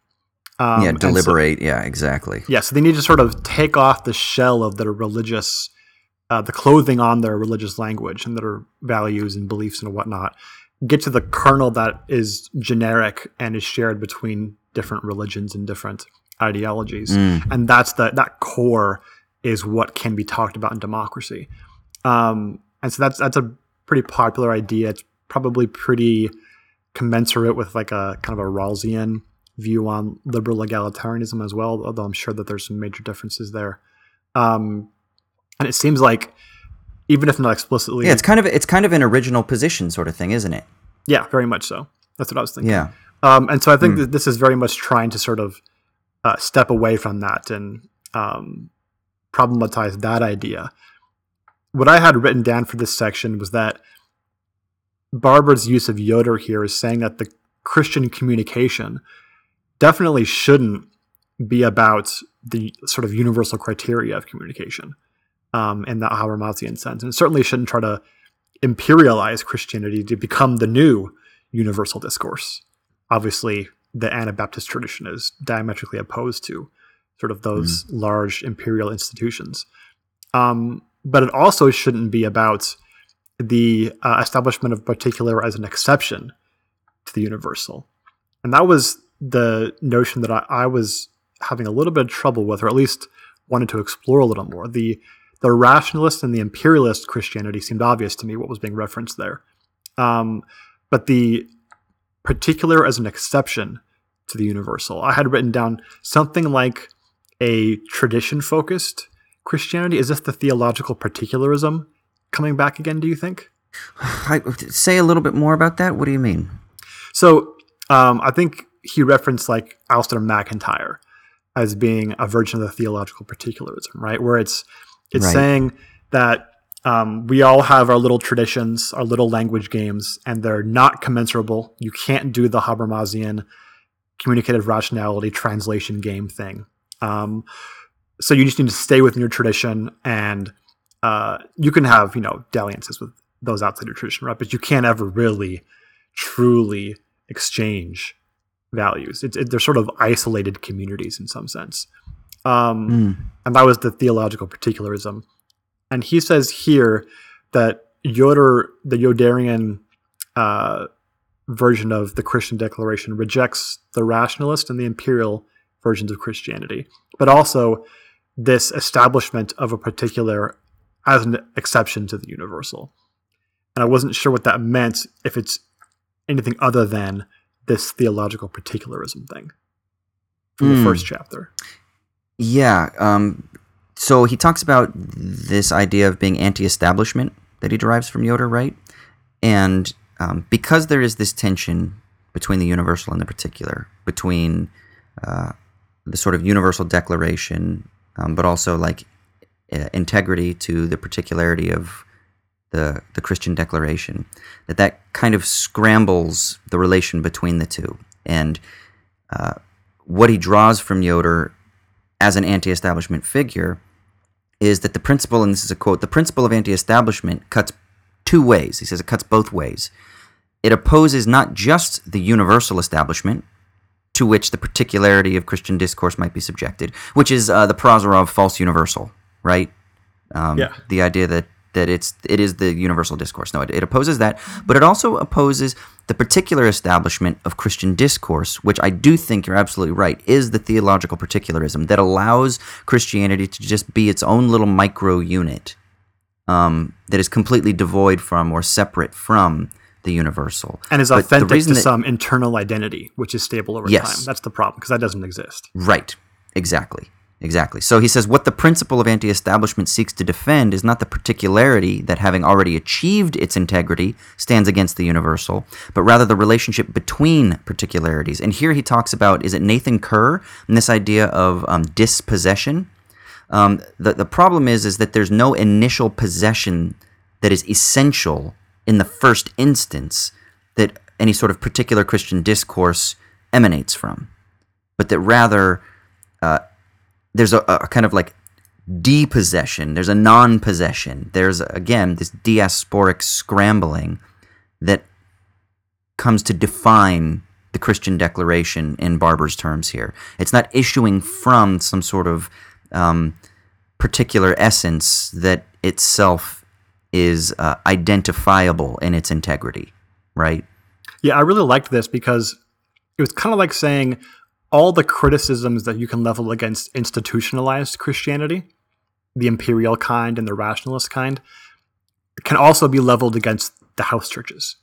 Um, yeah, deliberate. So, yeah, exactly. Yeah, so they need to sort of take off the shell of their religious, uh, the clothing on their religious language and their values and beliefs and whatnot, get to the kernel that is generic and is shared between different religions and different ideologies. Mm. and that's the that core is what can be talked about in democracy. Um, and so that's that's a pretty popular idea. It's probably pretty commensurate with like a kind of a rawlsian view on liberal egalitarianism as well although i'm sure that there's some major differences there. Um, and it seems like even if not explicitly, Yeah, it's kind of it's kind of an original position sort of thing, isn't it? yeah, very much so. That's what I was thinking. Yeah. Um, and so I think that this is very much trying to sort of uh, step away from that and um, problematize that idea. What I had written down for this section was that Barber's use of Yoder here is saying that the Christian communication definitely shouldn't be about the sort of universal criteria of communication um, in that Habermasian sense. And it certainly shouldn't try to imperialize Christianity to become the new universal discourse. Obviously, the Anabaptist tradition is diametrically opposed to sort of those large imperial institutions. Um, but it also shouldn't be about the uh, establishment of particular as an exception to the universal. And that was the notion that I, I was having a little bit of trouble with, or at least wanted to explore a little more. The the rationalist and the imperialist Christianity seemed obvious to me what was being referenced there. Um, but the particular as an exception to the universal, I had written down something like a tradition focused Christianity. Is this the theological particularism coming back again, do you think? I, say a little bit more about that. What do you mean? So um, I think he referenced like Alasdair MacIntyre as being a version of the theological particularism, right? Where it's it's Right. saying that um, we all have our little traditions, our little language games, and they're not commensurable. You can't do the Habermasian communicative rationality translation game thing. Um, so you just need to stay within your tradition, and uh, you can have you know dalliances with those outside your tradition, right? But you can't ever really, truly exchange values. It's it, they're sort of isolated communities in some sense. Um, Mm. and that was the theological particularism. And he says here that Yoder, the Yoderian uh, version of the Christian declaration, rejects the rationalist and the imperial versions of Christianity, but also this establishment of a particular as an exception to the universal. And I wasn't sure what that meant, if it's anything other than this theological particularism thing from the Mm. first chapter. Yeah. Um, so he talks about this idea of being anti-establishment that he derives from Yoder, right? And um, because there is this tension between the universal and the particular, between uh, the sort of universal declaration, um, but also like uh, integrity to the particularity of the the Christian declaration, that that kind of scrambles the relation between the two. And uh, what he draws from Yoder as an anti-establishment figure is that the principle, and this is a quote, the principle of anti-establishment cuts two ways. He says it cuts both ways. It opposes not just the universal establishment, to which the particularity of Christian discourse might be subjected, which is uh, the Prozorov false universal, right? Um, Yeah. The idea that that it's it is the universal discourse. No, it, it opposes that, but it also opposes the particular establishment of Christian discourse, which I do think you're absolutely right is the theological particularism that allows Christianity to just be its own little micro unit um, that is completely devoid from or separate from the universal and is the authentic to that- some internal identity, which is stable over Yes. time. That's the problem because that doesn't exist. Right. Exactly. Exactly. So he says what the principle of anti establishment seeks to defend is not the particularity that, having already achieved its integrity, stands against the universal, but rather the relationship between particularities. And here he talks about is it Nathan Kerr and this idea of um, dispossession? Um, the, the problem is is that there's no initial possession that is essential in the first instance that any sort of particular Christian discourse emanates from, but that rather uh, there's a, a kind of like depossession, there's a non possession, there's again this diasporic scrambling that comes to define the Christian declaration in Barber's terms here. It's not issuing from some sort of um, particular essence that itself is uh, identifiable in its integrity, right? Yeah, I really liked this because it was kind of like saying all the criticisms that you can level against institutionalized Christianity, the imperial kind and the rationalist kind, can also be leveled against the house churches.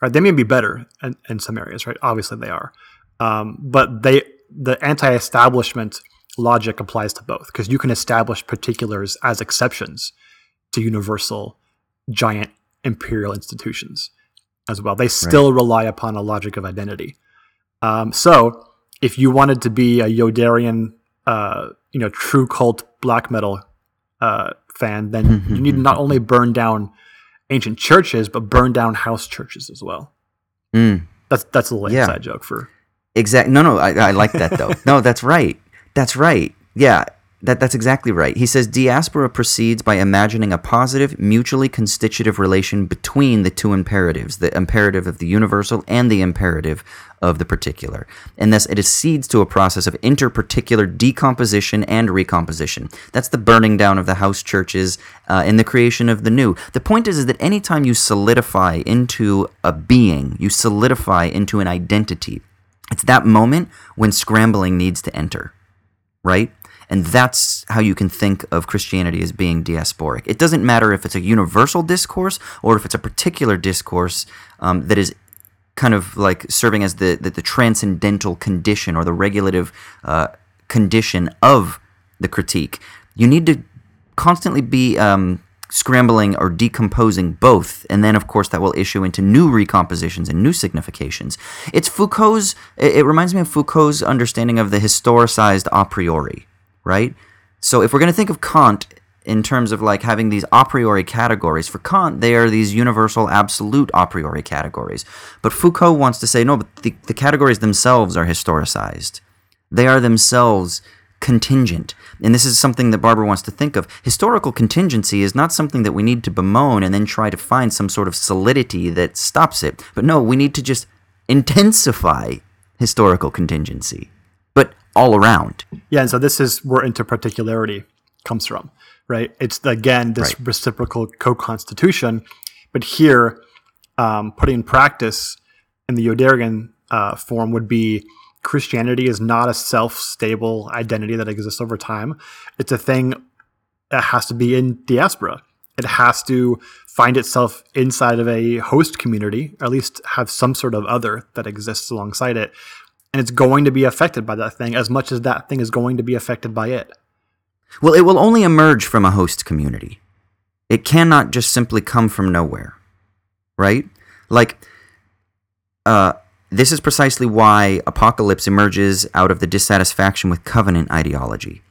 Right? They may be better in, in some areas, right? Obviously they are, um, but they the anti-establishment logic applies to both because you can establish particulars as exceptions to universal giant imperial institutions as well. They still rely upon a logic of identity. Um, so if you wanted to be a Yoderian, uh, you know, true cult black metal uh, fan, then you need to not only burn down ancient churches, but burn down house churches as well. Mm. That's that's a little Yeah. inside joke for Exactly. No, no, I, I like that though. [LAUGHS] no, that's right. That's right. Yeah, that that's exactly right. He says diaspora proceeds by imagining a positive, mutually constitutive relation between the two imperatives: the imperative of the universal and the imperative of the particular. And thus, it accedes to a process of interparticular decomposition and recomposition. That's the burning down of the house churches uh, and the creation of the new. The point is, is that anytime you solidify into a being, you solidify into an identity. It's that moment when scrambling needs to enter, right? And that's how you can think of Christianity as being diasporic. It doesn't matter if it's a universal discourse or if it's a particular discourse um, that is kind of like serving as the, the, the transcendental condition or the regulative uh, condition of the critique. You need to constantly be um, scrambling or decomposing both, and then of course that will issue into new recompositions and new significations. It's Foucault's. It, it reminds me of Foucault's understanding of the historicized a priori, right? So if we're going to think of Kant in terms of like having these a priori categories, for Kant they are these universal absolute a priori categories. But Foucault wants to say no, but the, the categories themselves are historicized. They are themselves contingent. And this is something that Barber wants to think of. Historical contingency is not something that we need to bemoan and then try to find some sort of solidity that stops it. But no, we need to just intensify historical contingency, but all around. Yeah, and so this is where interparticularity comes from, right? It's again this Right. reciprocal co-constitution, but here, um, putting in practice in the Yoderian uh, form would be Christianity is not a self-stable identity that exists over time. It's a thing that has to be in diaspora. It has to find itself inside of a host community, or at least have some sort of other that exists alongside it. And it's going to be affected by that thing as much as that thing is going to be affected by it. Well, it will only emerge from a host community. It cannot just simply come from nowhere, right? Like, uh, this is precisely why apocalypse emerges out of the dissatisfaction with covenant ideology.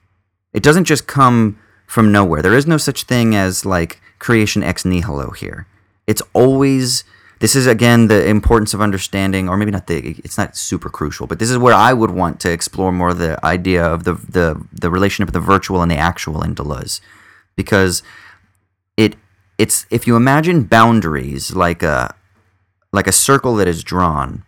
It doesn't just come from nowhere. There is no such thing as like creation ex nihilo here. It's always this is again the importance of understanding or maybe not the it's not super crucial, but this is where I would want to explore more the idea of the the the relationship of the virtual and the actual in Deleuze. Because it it's if you imagine boundaries like a like a circle that is drawn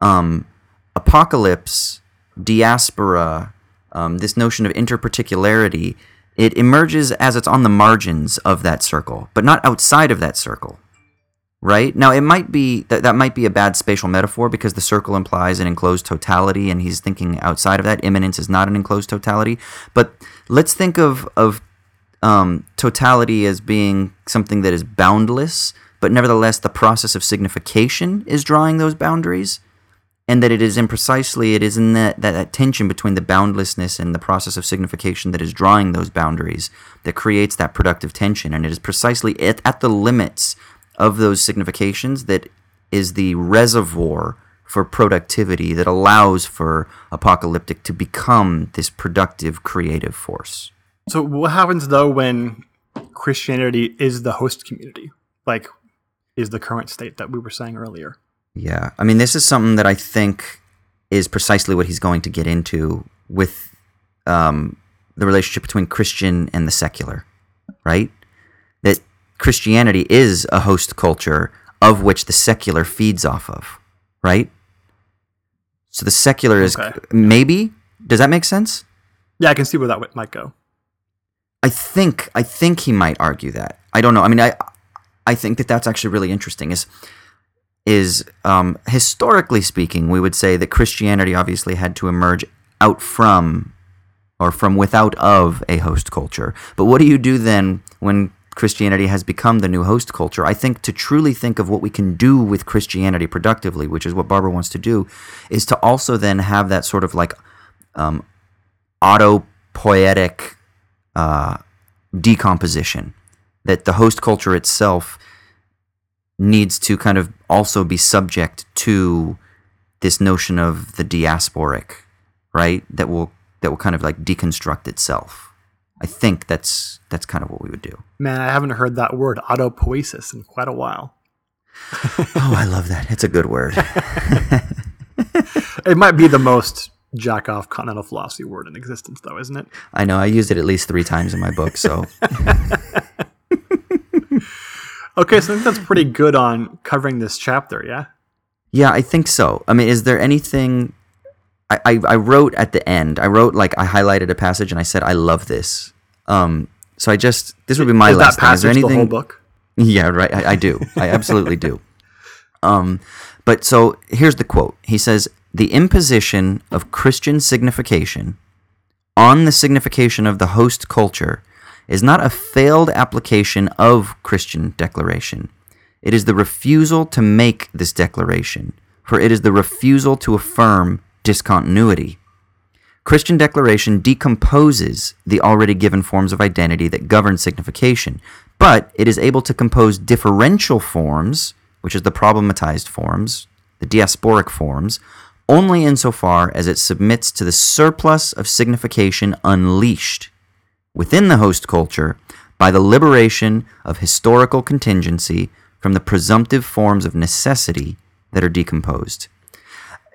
um, apocalypse, diaspora, um, this notion of interparticularity, it emerges as it's on the margins of that circle, but not outside of that circle. Right? Now, it might be that that might be a bad spatial metaphor because the circle implies an enclosed totality, and he's thinking outside of that. Immanence is not an enclosed totality, but let's think of of um, totality as being something that is boundless, but nevertheless, the process of signification is drawing those boundaries and that it is imprecisely, it is in that, that, that tension between the boundlessness and the process of signification that is drawing those boundaries that creates that productive tension. And it is precisely at, at the limits of those significations that is the reservoir for productivity that allows for apocalyptic to become this productive creative force So what happens though when Christianity is the host community? Like is the current state that we were saying earlier. Yeah, I mean, this is something that I think is precisely what he's going to get into with um, the relationship between Christian and the secular, right? That Christianity is a host culture of which the secular feeds off of, right? So the secular is Okay. maybe. Does that make sense? Yeah, I can see where that might go. I think I think he might argue that. I don't know. I mean, I I think that that's actually really interesting. Is is um, historically speaking, we would say that Christianity obviously had to emerge out from or from without of a host culture. But what do you do then when Christianity has become the new host culture? I think to truly think of what we can do with Christianity productively, which is what Barber wants to do, is to also then have that sort of like um, autopoietic uh, decomposition that the host culture itself needs to kind of also be subject to this notion of the diasporic, right? That will that will kind of like deconstruct itself. I think that's that's kind of what we would do. Man, I haven't heard that word autopoiesis in quite a while. [LAUGHS] Oh, I love that. It's a good word. [LAUGHS] It might be the most jack off continental philosophy word in existence, though, isn't it? I know I used it at least three times in my book, so [LAUGHS] Okay, so I think that's pretty good on covering this chapter, yeah? Yeah, I think so. I mean, is there anything? I, I, I wrote at the end. I wrote like I highlighted a passage and I said I love this. Um, so I just this would be my Is last that thing. Is there anything? the whole book? Yeah, right. I, I do. I absolutely do. [LAUGHS] Um, but so here's the quote. He says, "The imposition of Christian signification on the signification of the host culture is not a failed application of Christian declaration. It is the refusal to make this declaration, for it is the refusal to affirm discontinuity." Christian declaration decomposes the already given forms of identity that govern signification, but it is able to compose differential forms, which is the problematized forms, the diasporic forms, only insofar as it submits to the surplus of signification unleashed within the host culture by the liberation of historical contingency from the presumptive forms of necessity that are decomposed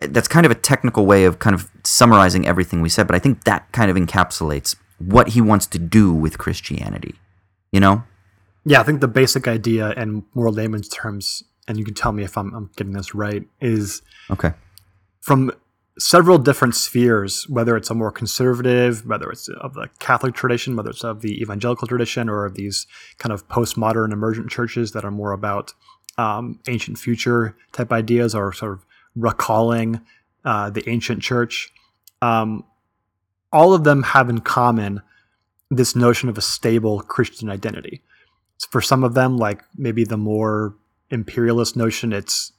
that's kind of a technical way of kind of summarizing everything we said, but I think that kind of encapsulates what he wants to do with Christianity. You know? Yeah, I think the basic idea in more layman's terms, and you can tell me if I'm, I'm getting this right, is Okay. from several different spheres, whether it's a more conservative, whether it's of the Catholic tradition, whether it's of the evangelical tradition, or of these kind of postmodern emergent churches that are more about um, ancient future type ideas or sort of recalling uh, the ancient church. Um, all of them have in common this notion of a stable Christian identity. For some of them, like maybe the more imperialist notion, it's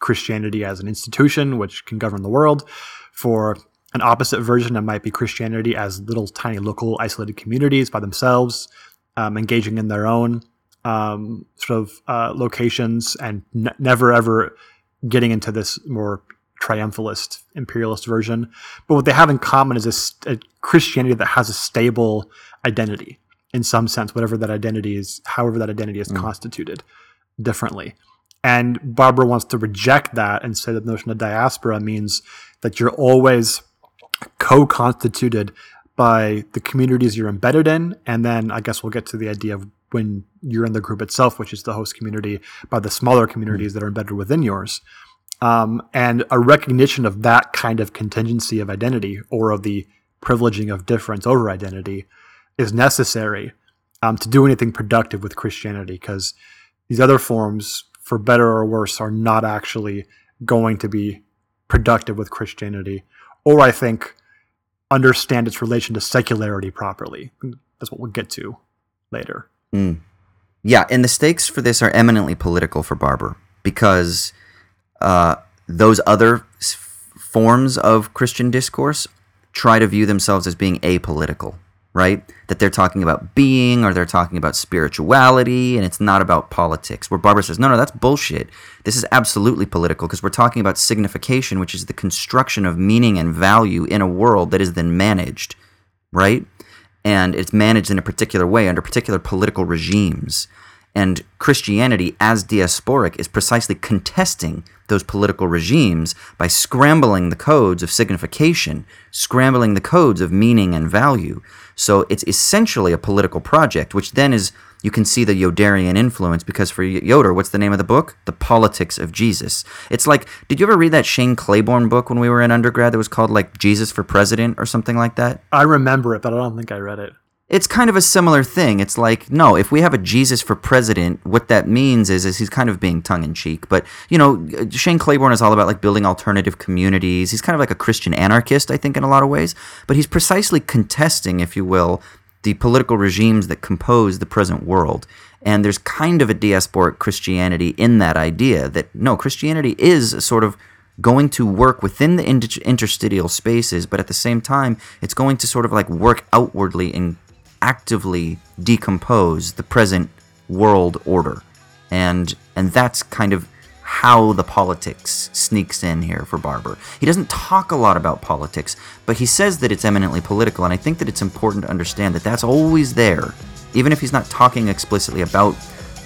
Christianity as an institution which can govern the world. For an opposite version, it might be Christianity as little tiny local isolated communities by themselves, um, engaging in their own um, sort of uh, locations and never ever getting into this more triumphalist imperialist version. But what they have in common is a, a Christianity that has a stable identity in some sense, whatever that identity is, however that identity is mm. constituted differently. And Barber wants to reject that and say that the notion of diaspora means that you're always co constituted by the communities you're embedded in. And then I guess we'll get to the idea of when you're in the group itself, which is the host community, by the smaller communities that are embedded within yours. Um, and a recognition of that kind of contingency of identity or of the privileging of difference over identity is necessary um, to do anything productive with Christianity because these other forms, for better or worse, are not actually going to be productive with Christianity, or I think understand its relation to secularity properly. That's what we'll get to later. Yeah, and the stakes for this are eminently political for Barber because uh, those other forms of Christian discourse try to view themselves as being apolitical, right? That they're talking about being or they're talking about spirituality and it's not about politics. Where Barber says, no, no, that's bullshit. This is absolutely political because we're talking about signification, which is the construction of meaning and value in a world that is then managed, right? And it's managed in a particular way under particular political regimes. And Christianity, as diasporic, is precisely contesting those political regimes by scrambling the codes of signification, scrambling the codes of meaning and value. So it's essentially a political project, which then is, you can see the Yoderian influence because for Yoder, what's the name of the book? The Politics of Jesus. It's like, did you ever read that Shane Claiborne book when we were in undergrad that was called like Jesus for President or something like that? I remember it, but I don't think I read it. it's kind of a similar thing. It's like, no, if we have a Jesus for president, what that means is, is he's kind of being tongue in cheek. But, you know, Shane Claiborne is all about like building alternative communities. He's kind of like a Christian anarchist, I think, in a lot of ways. But he's precisely contesting, if you will, the political regimes that compose the present world. And there's kind of a diasporic Christianity in that idea that, no, Christianity is sort of going to work within the inter- interstitial spaces, but at the same time, it's going to sort of like work outwardly and actively decompose the present world order. And and that's kind of how the politics sneaks in here for Barber. He doesn't talk a lot about politics, but he says that it's eminently political, and I think that it's important to understand that that's always there, even if he's not talking explicitly about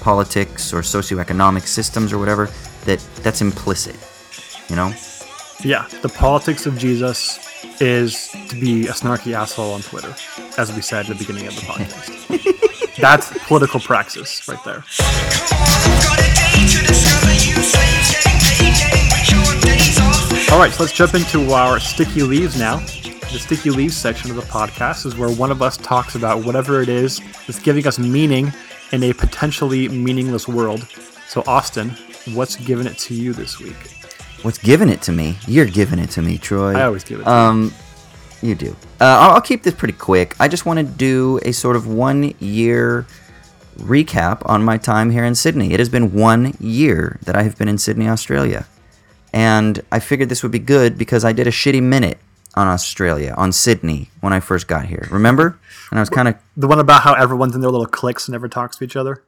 politics or socioeconomic systems or whatever. That that's implicit, you know. Yeah, the politics of Jesus is to be a snarky asshole on Twitter, as we said at the beginning of the podcast. [LAUGHS] That's political praxis right there. All right, so let's jump into our sticky leaves now. The sticky leaves section of the podcast is where one of us talks about whatever it is that's giving us meaning in a potentially meaningless world. So, Austin, what's given it to you this week? What's giving it to me? You're giving it to me, Troy. I always give it to you. Um, you do. Uh, I'll, I'll keep this pretty quick. I just want to do a sort of one year recap on my time here in Sydney. It has been one year that I have been in Sydney, Australia. And I figured this would be good because I did a shitty minute on Australia, on Sydney, when I first got here. Remember? And I was kind of The one about how everyone's in their little cliques and never talks to each other.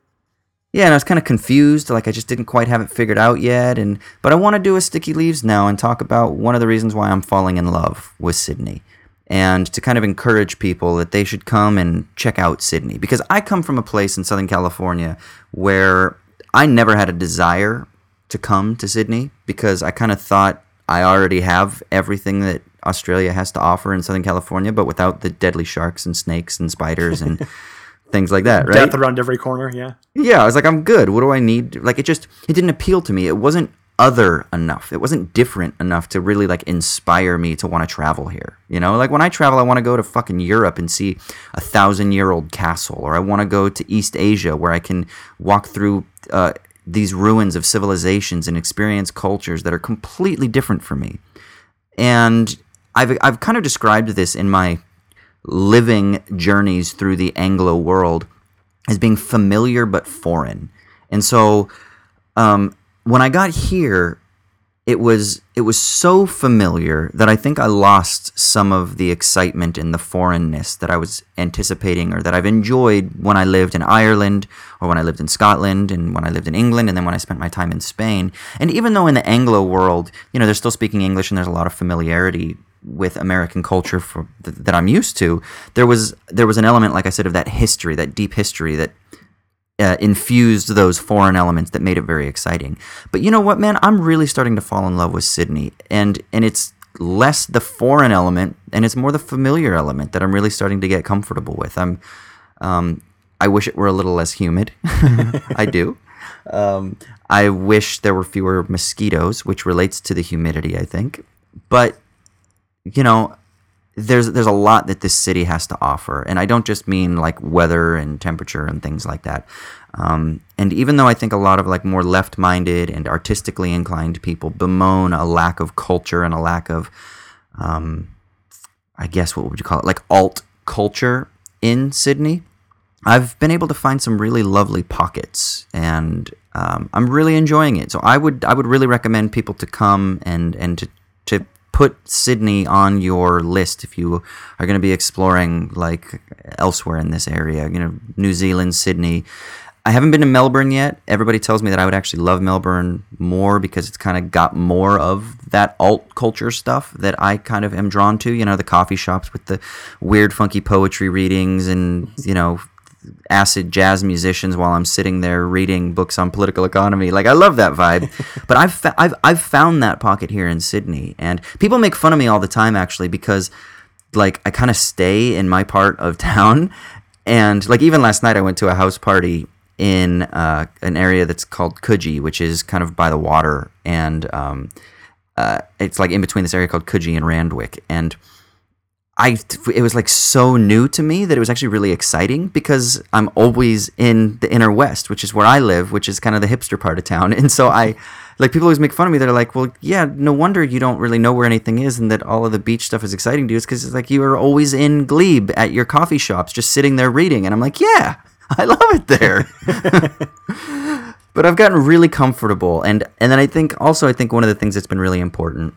yeah, and I was kind of confused, like I just didn't quite have it figured out yet. And but I want to do a sticky leaves now and talk about one of the reasons why I'm falling in love with Sydney, and to kind of encourage people that they should come and check out Sydney because I come from a place in Southern California where I never had a desire to come to Sydney because I kind of thought I already have everything that Australia has to offer in Southern California, but without the deadly sharks and snakes and spiders and [LAUGHS] things like that, right? Death around every corner, yeah. Yeah, I was like, I'm good. What do I need? Like, it just it didn't appeal to me. It wasn't other enough. It wasn't different enough to really like inspire me to want to travel here. You know, like when I travel, I want to go to fucking Europe and see a thousand year old castle, or I want to go to East Asia where I can walk through uh, these ruins of civilizations and experience cultures that are completely different from me. And I've I've kind of described this in my living journeys through the Anglo world as being familiar but foreign. And so um, when I got here, it was it was so familiar that I think I lost some of the excitement and the foreignness that I was anticipating or that I've enjoyed when I lived in Ireland or when I lived in Scotland and when I lived in England and then when I spent my time in Spain. And even though in the Anglo world, you know, they're still speaking English and there's a lot of familiarity with American culture for, that I'm used to, there was there was an element, like I said, of that history, that deep history that uh, infused those foreign elements that made it very exciting. But you know what, man? I'm really starting to fall in love with Sydney, and and it's less the foreign element and it's more the familiar element that I'm really starting to get comfortable with. I'm, um, I wish it were a little less humid. [LAUGHS] I do. Um, I wish there were fewer mosquitoes, which relates to the humidity, I think. But you know, there's there's a lot that this city has to offer, and I don't just mean like weather and temperature and things like that. Um, and even though I think a lot of like more left-minded and artistically inclined people bemoan a lack of culture and a lack of, um, I guess what would you call it, like alt culture in Sydney, I've been able to find some really lovely pockets, and um, I'm really enjoying it. So I would I would really recommend people to come and and to to put Sydney on your list if you are going to be exploring like elsewhere in this area. You know, New Zealand, Sydney. I haven't been to Melbourne yet. Everybody tells me that I would actually love Melbourne more because it's kind of got more of that alt culture stuff that I kind of am drawn to. You know, the coffee shops with the weird, funky poetry readings and, you know, acid jazz musicians while I'm sitting there reading books on political economy. Like I love that vibe. [LAUGHS] but I've, fa- I've I've found that pocket here in Sydney, and people make fun of me all the time actually because like I kind of stay in my part of town, and like even last night I went to a house party in uh, an area that's called Coogee, which is kind of by the water, and um, uh, it's like in between this area called Coogee and Randwick, and I it was like so new to me that it was actually really exciting because I'm always in the inner west, which is where I live, which is kind of the hipster part of town. [LAUGHS] And so I like people always make fun of me. They're like, "Well, yeah, no wonder you don't really know where anything is and that all of the beach stuff is exciting to you is cuz it's like you are always in Glebe at your coffee shops just sitting there reading." And I'm like, "Yeah, I love it there." [LAUGHS] [LAUGHS] but I've gotten really comfortable, and and then I think also I think one of the things that's been really important,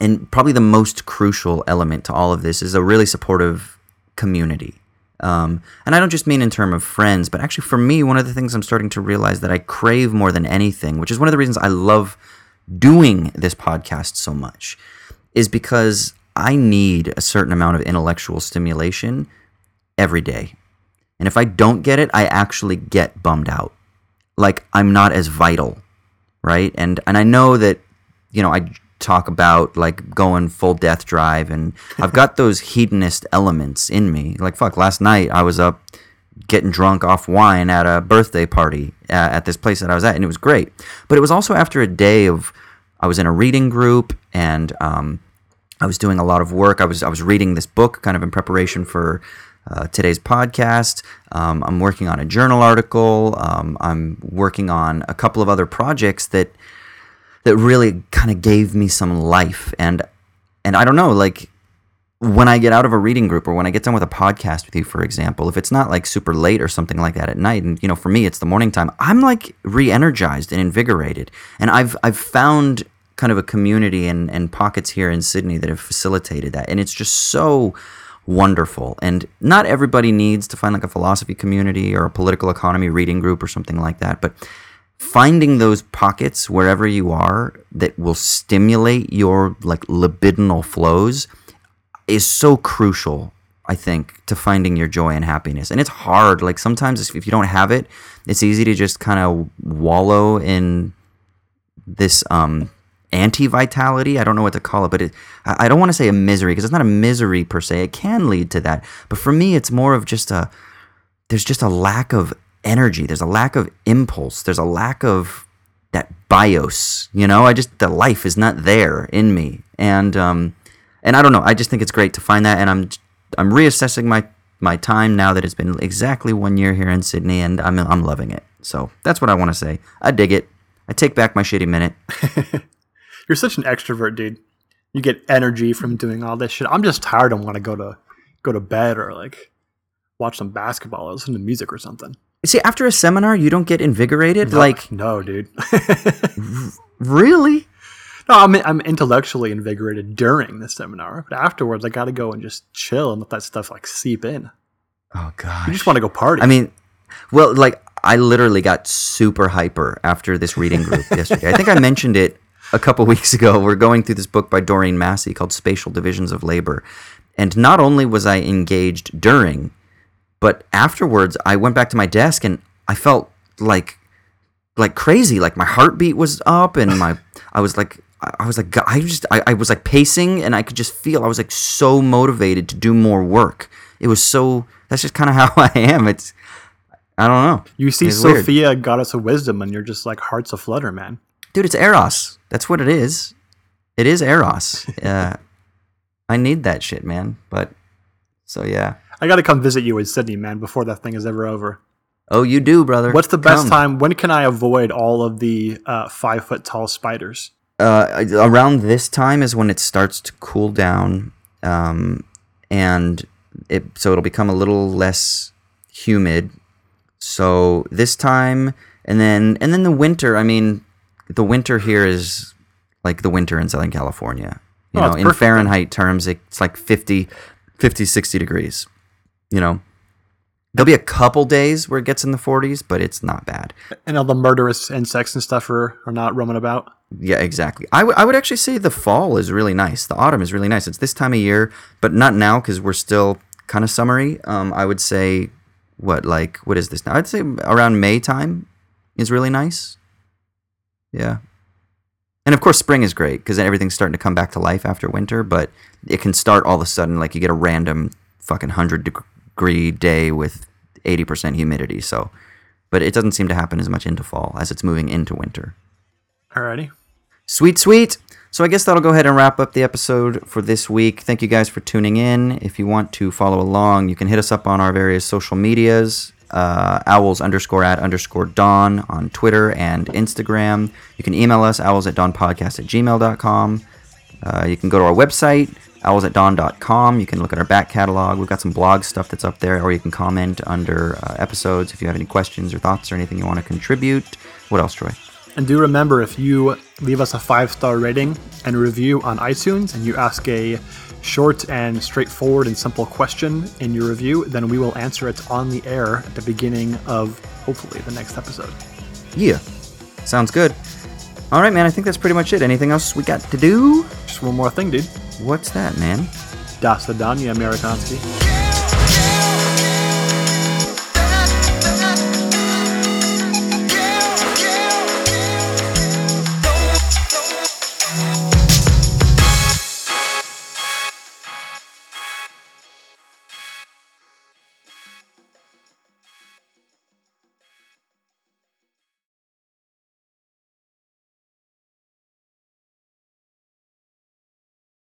and probably the most crucial element to all of this is a really supportive community. Um, and I don't just mean in terms of friends, but actually for me, one of the things I'm starting to realize that I crave more than anything, which is one of the reasons I love doing this podcast so much, is because I need a certain amount of intellectual stimulation every day. And if I don't get it, I actually get bummed out. Like I'm not as vital, right? And and I know that you know, I talk about like going full death drive and I've got those [LAUGHS] hedonist elements in me. Like fuck, last night I was up getting drunk off wine at a birthday party uh, at this place that I was at and it was great. But it was also after a day of I was in a reading group and um, I was doing a lot of work. I was I was reading this book kind of in preparation for uh, today's podcast. Um, I'm working on a journal article. Um, I'm working on a couple of other projects that that really kind of gave me some life. And and I don't know, like when I get out of a reading group or when I get done with a podcast with you, for example, if it's not like super late or something like that at night, and you know, for me it's the morning time, I'm like re-energized and invigorated. And I've I've found kind of a community and, and pockets here in Sydney that have facilitated that. And it's just so wonderful. And not everybody needs to find like a philosophy community or a political economy reading group or something like that. But finding those pockets wherever you are that will stimulate your like libidinal flows is so crucial I think, to finding your joy and happiness. And it's hard. Like sometimes if you don't have it, it's easy to just kind of wallow in this um, anti vitality. I don't know what to call it, but it, I don't want to say a misery because it's not a misery per se. It can lead to that. But for me, it's more of just a, there's just a lack of energy. There's a lack of impulse. There's a lack of that bios. You know, I just, the life is not there in me. And, um, and I don't know. I just think it's great to find that. And I'm, I'm reassessing my, my time now that it's been exactly one year here in Sydney and I'm, I'm loving it. So that's what I want to say. I dig it. I take back my shitty minute. [LAUGHS] You're such an extrovert, dude. You get energy from doing all this shit. I'm just tired and want to go to go to bed or like watch some basketball or listen to music or something. See, after a seminar, you don't get invigorated? Like, no, dude. [LAUGHS] really? no, I'm I'm intellectually invigorated during the seminar, but afterwards, I got to go and just chill and let that stuff like seep in. Oh, God. You just want to go party. I mean, well, like I literally got super hyper after this reading group [LAUGHS] yesterday. I think I mentioned it a couple weeks ago. We're going through this book by Doreen Massey called Spatial Divisions of Labor. And not only was I engaged during, but afterwards I went back to my desk and I felt like like crazy. Like my heartbeat was up and my [LAUGHS] I was like I was like I just I, I was like pacing and I could just feel I was like so motivated to do more work. It was so that's just kind of [LAUGHS] how I am. It's I don't know. you see it's weird. Sophia, goddess of wisdom, and you're just like hearts aflutter, man. dude, it's Eros. That's what it is. It is Eros. [LAUGHS] Uh, I need that shit, man. But so yeah. I got to come visit you in Sydney, man, before that thing is ever over. Oh, you do, brother. What's the best Come. time? When can I avoid all of the uh, five foot tall spiders? Uh, around this time is when it starts to cool down, um, and it so it'll become a little less humid. So this time, and then and then the winter. I mean, the winter here is like the winter in Southern California. You Oh, know, in. Fahrenheit terms, it's like 50, 50, 60 degrees. You know, there'll be a couple days where it gets in the 40s, but it's not bad. And all the murderous insects and stuff are, are not roaming about. Yeah, exactly. I, w- I would actually say the fall is really nice. The autumn is really nice. It's this time of year, but not now because we're still kind of summery. Um, I would say, what, like, what is this now? I'd say around May time is really nice. Yeah. And of course, spring is great because everything's starting to come back to life after winter, but it can start all of a sudden, like, you get a random fucking 100 degree day with 80% humidity. So, but it doesn't seem to happen as much into fall as it's moving into winter. Alrighty. Sweet, sweet. So I guess that'll go ahead and wrap up the episode for this week. Thank you guys for tuning in. If you want to follow along, you can hit us up on our various social medias. Uh, owls underscore at underscore dawn on Twitter and Instagram. You can email us, owls at dawnpodcast at gmail.com. Uh, you can go to our website, owlsatdawn.com. You can look at our back catalog. We've got some blog stuff that's up there, or you can comment under uh, episodes if you have any questions or thoughts or anything you want to contribute. What else, Troy? And do remember if you leave us a five star rating and review on iTunes and you ask a short and straightforward and simple question in your review, then we will answer it on the air at the beginning of hopefully the next episode. Yeah. Sounds good. All right, man. I think that's pretty much it. Anything else we got to do? Just one more thing, dude. What's that, man? Das Vidania, Amerikanski.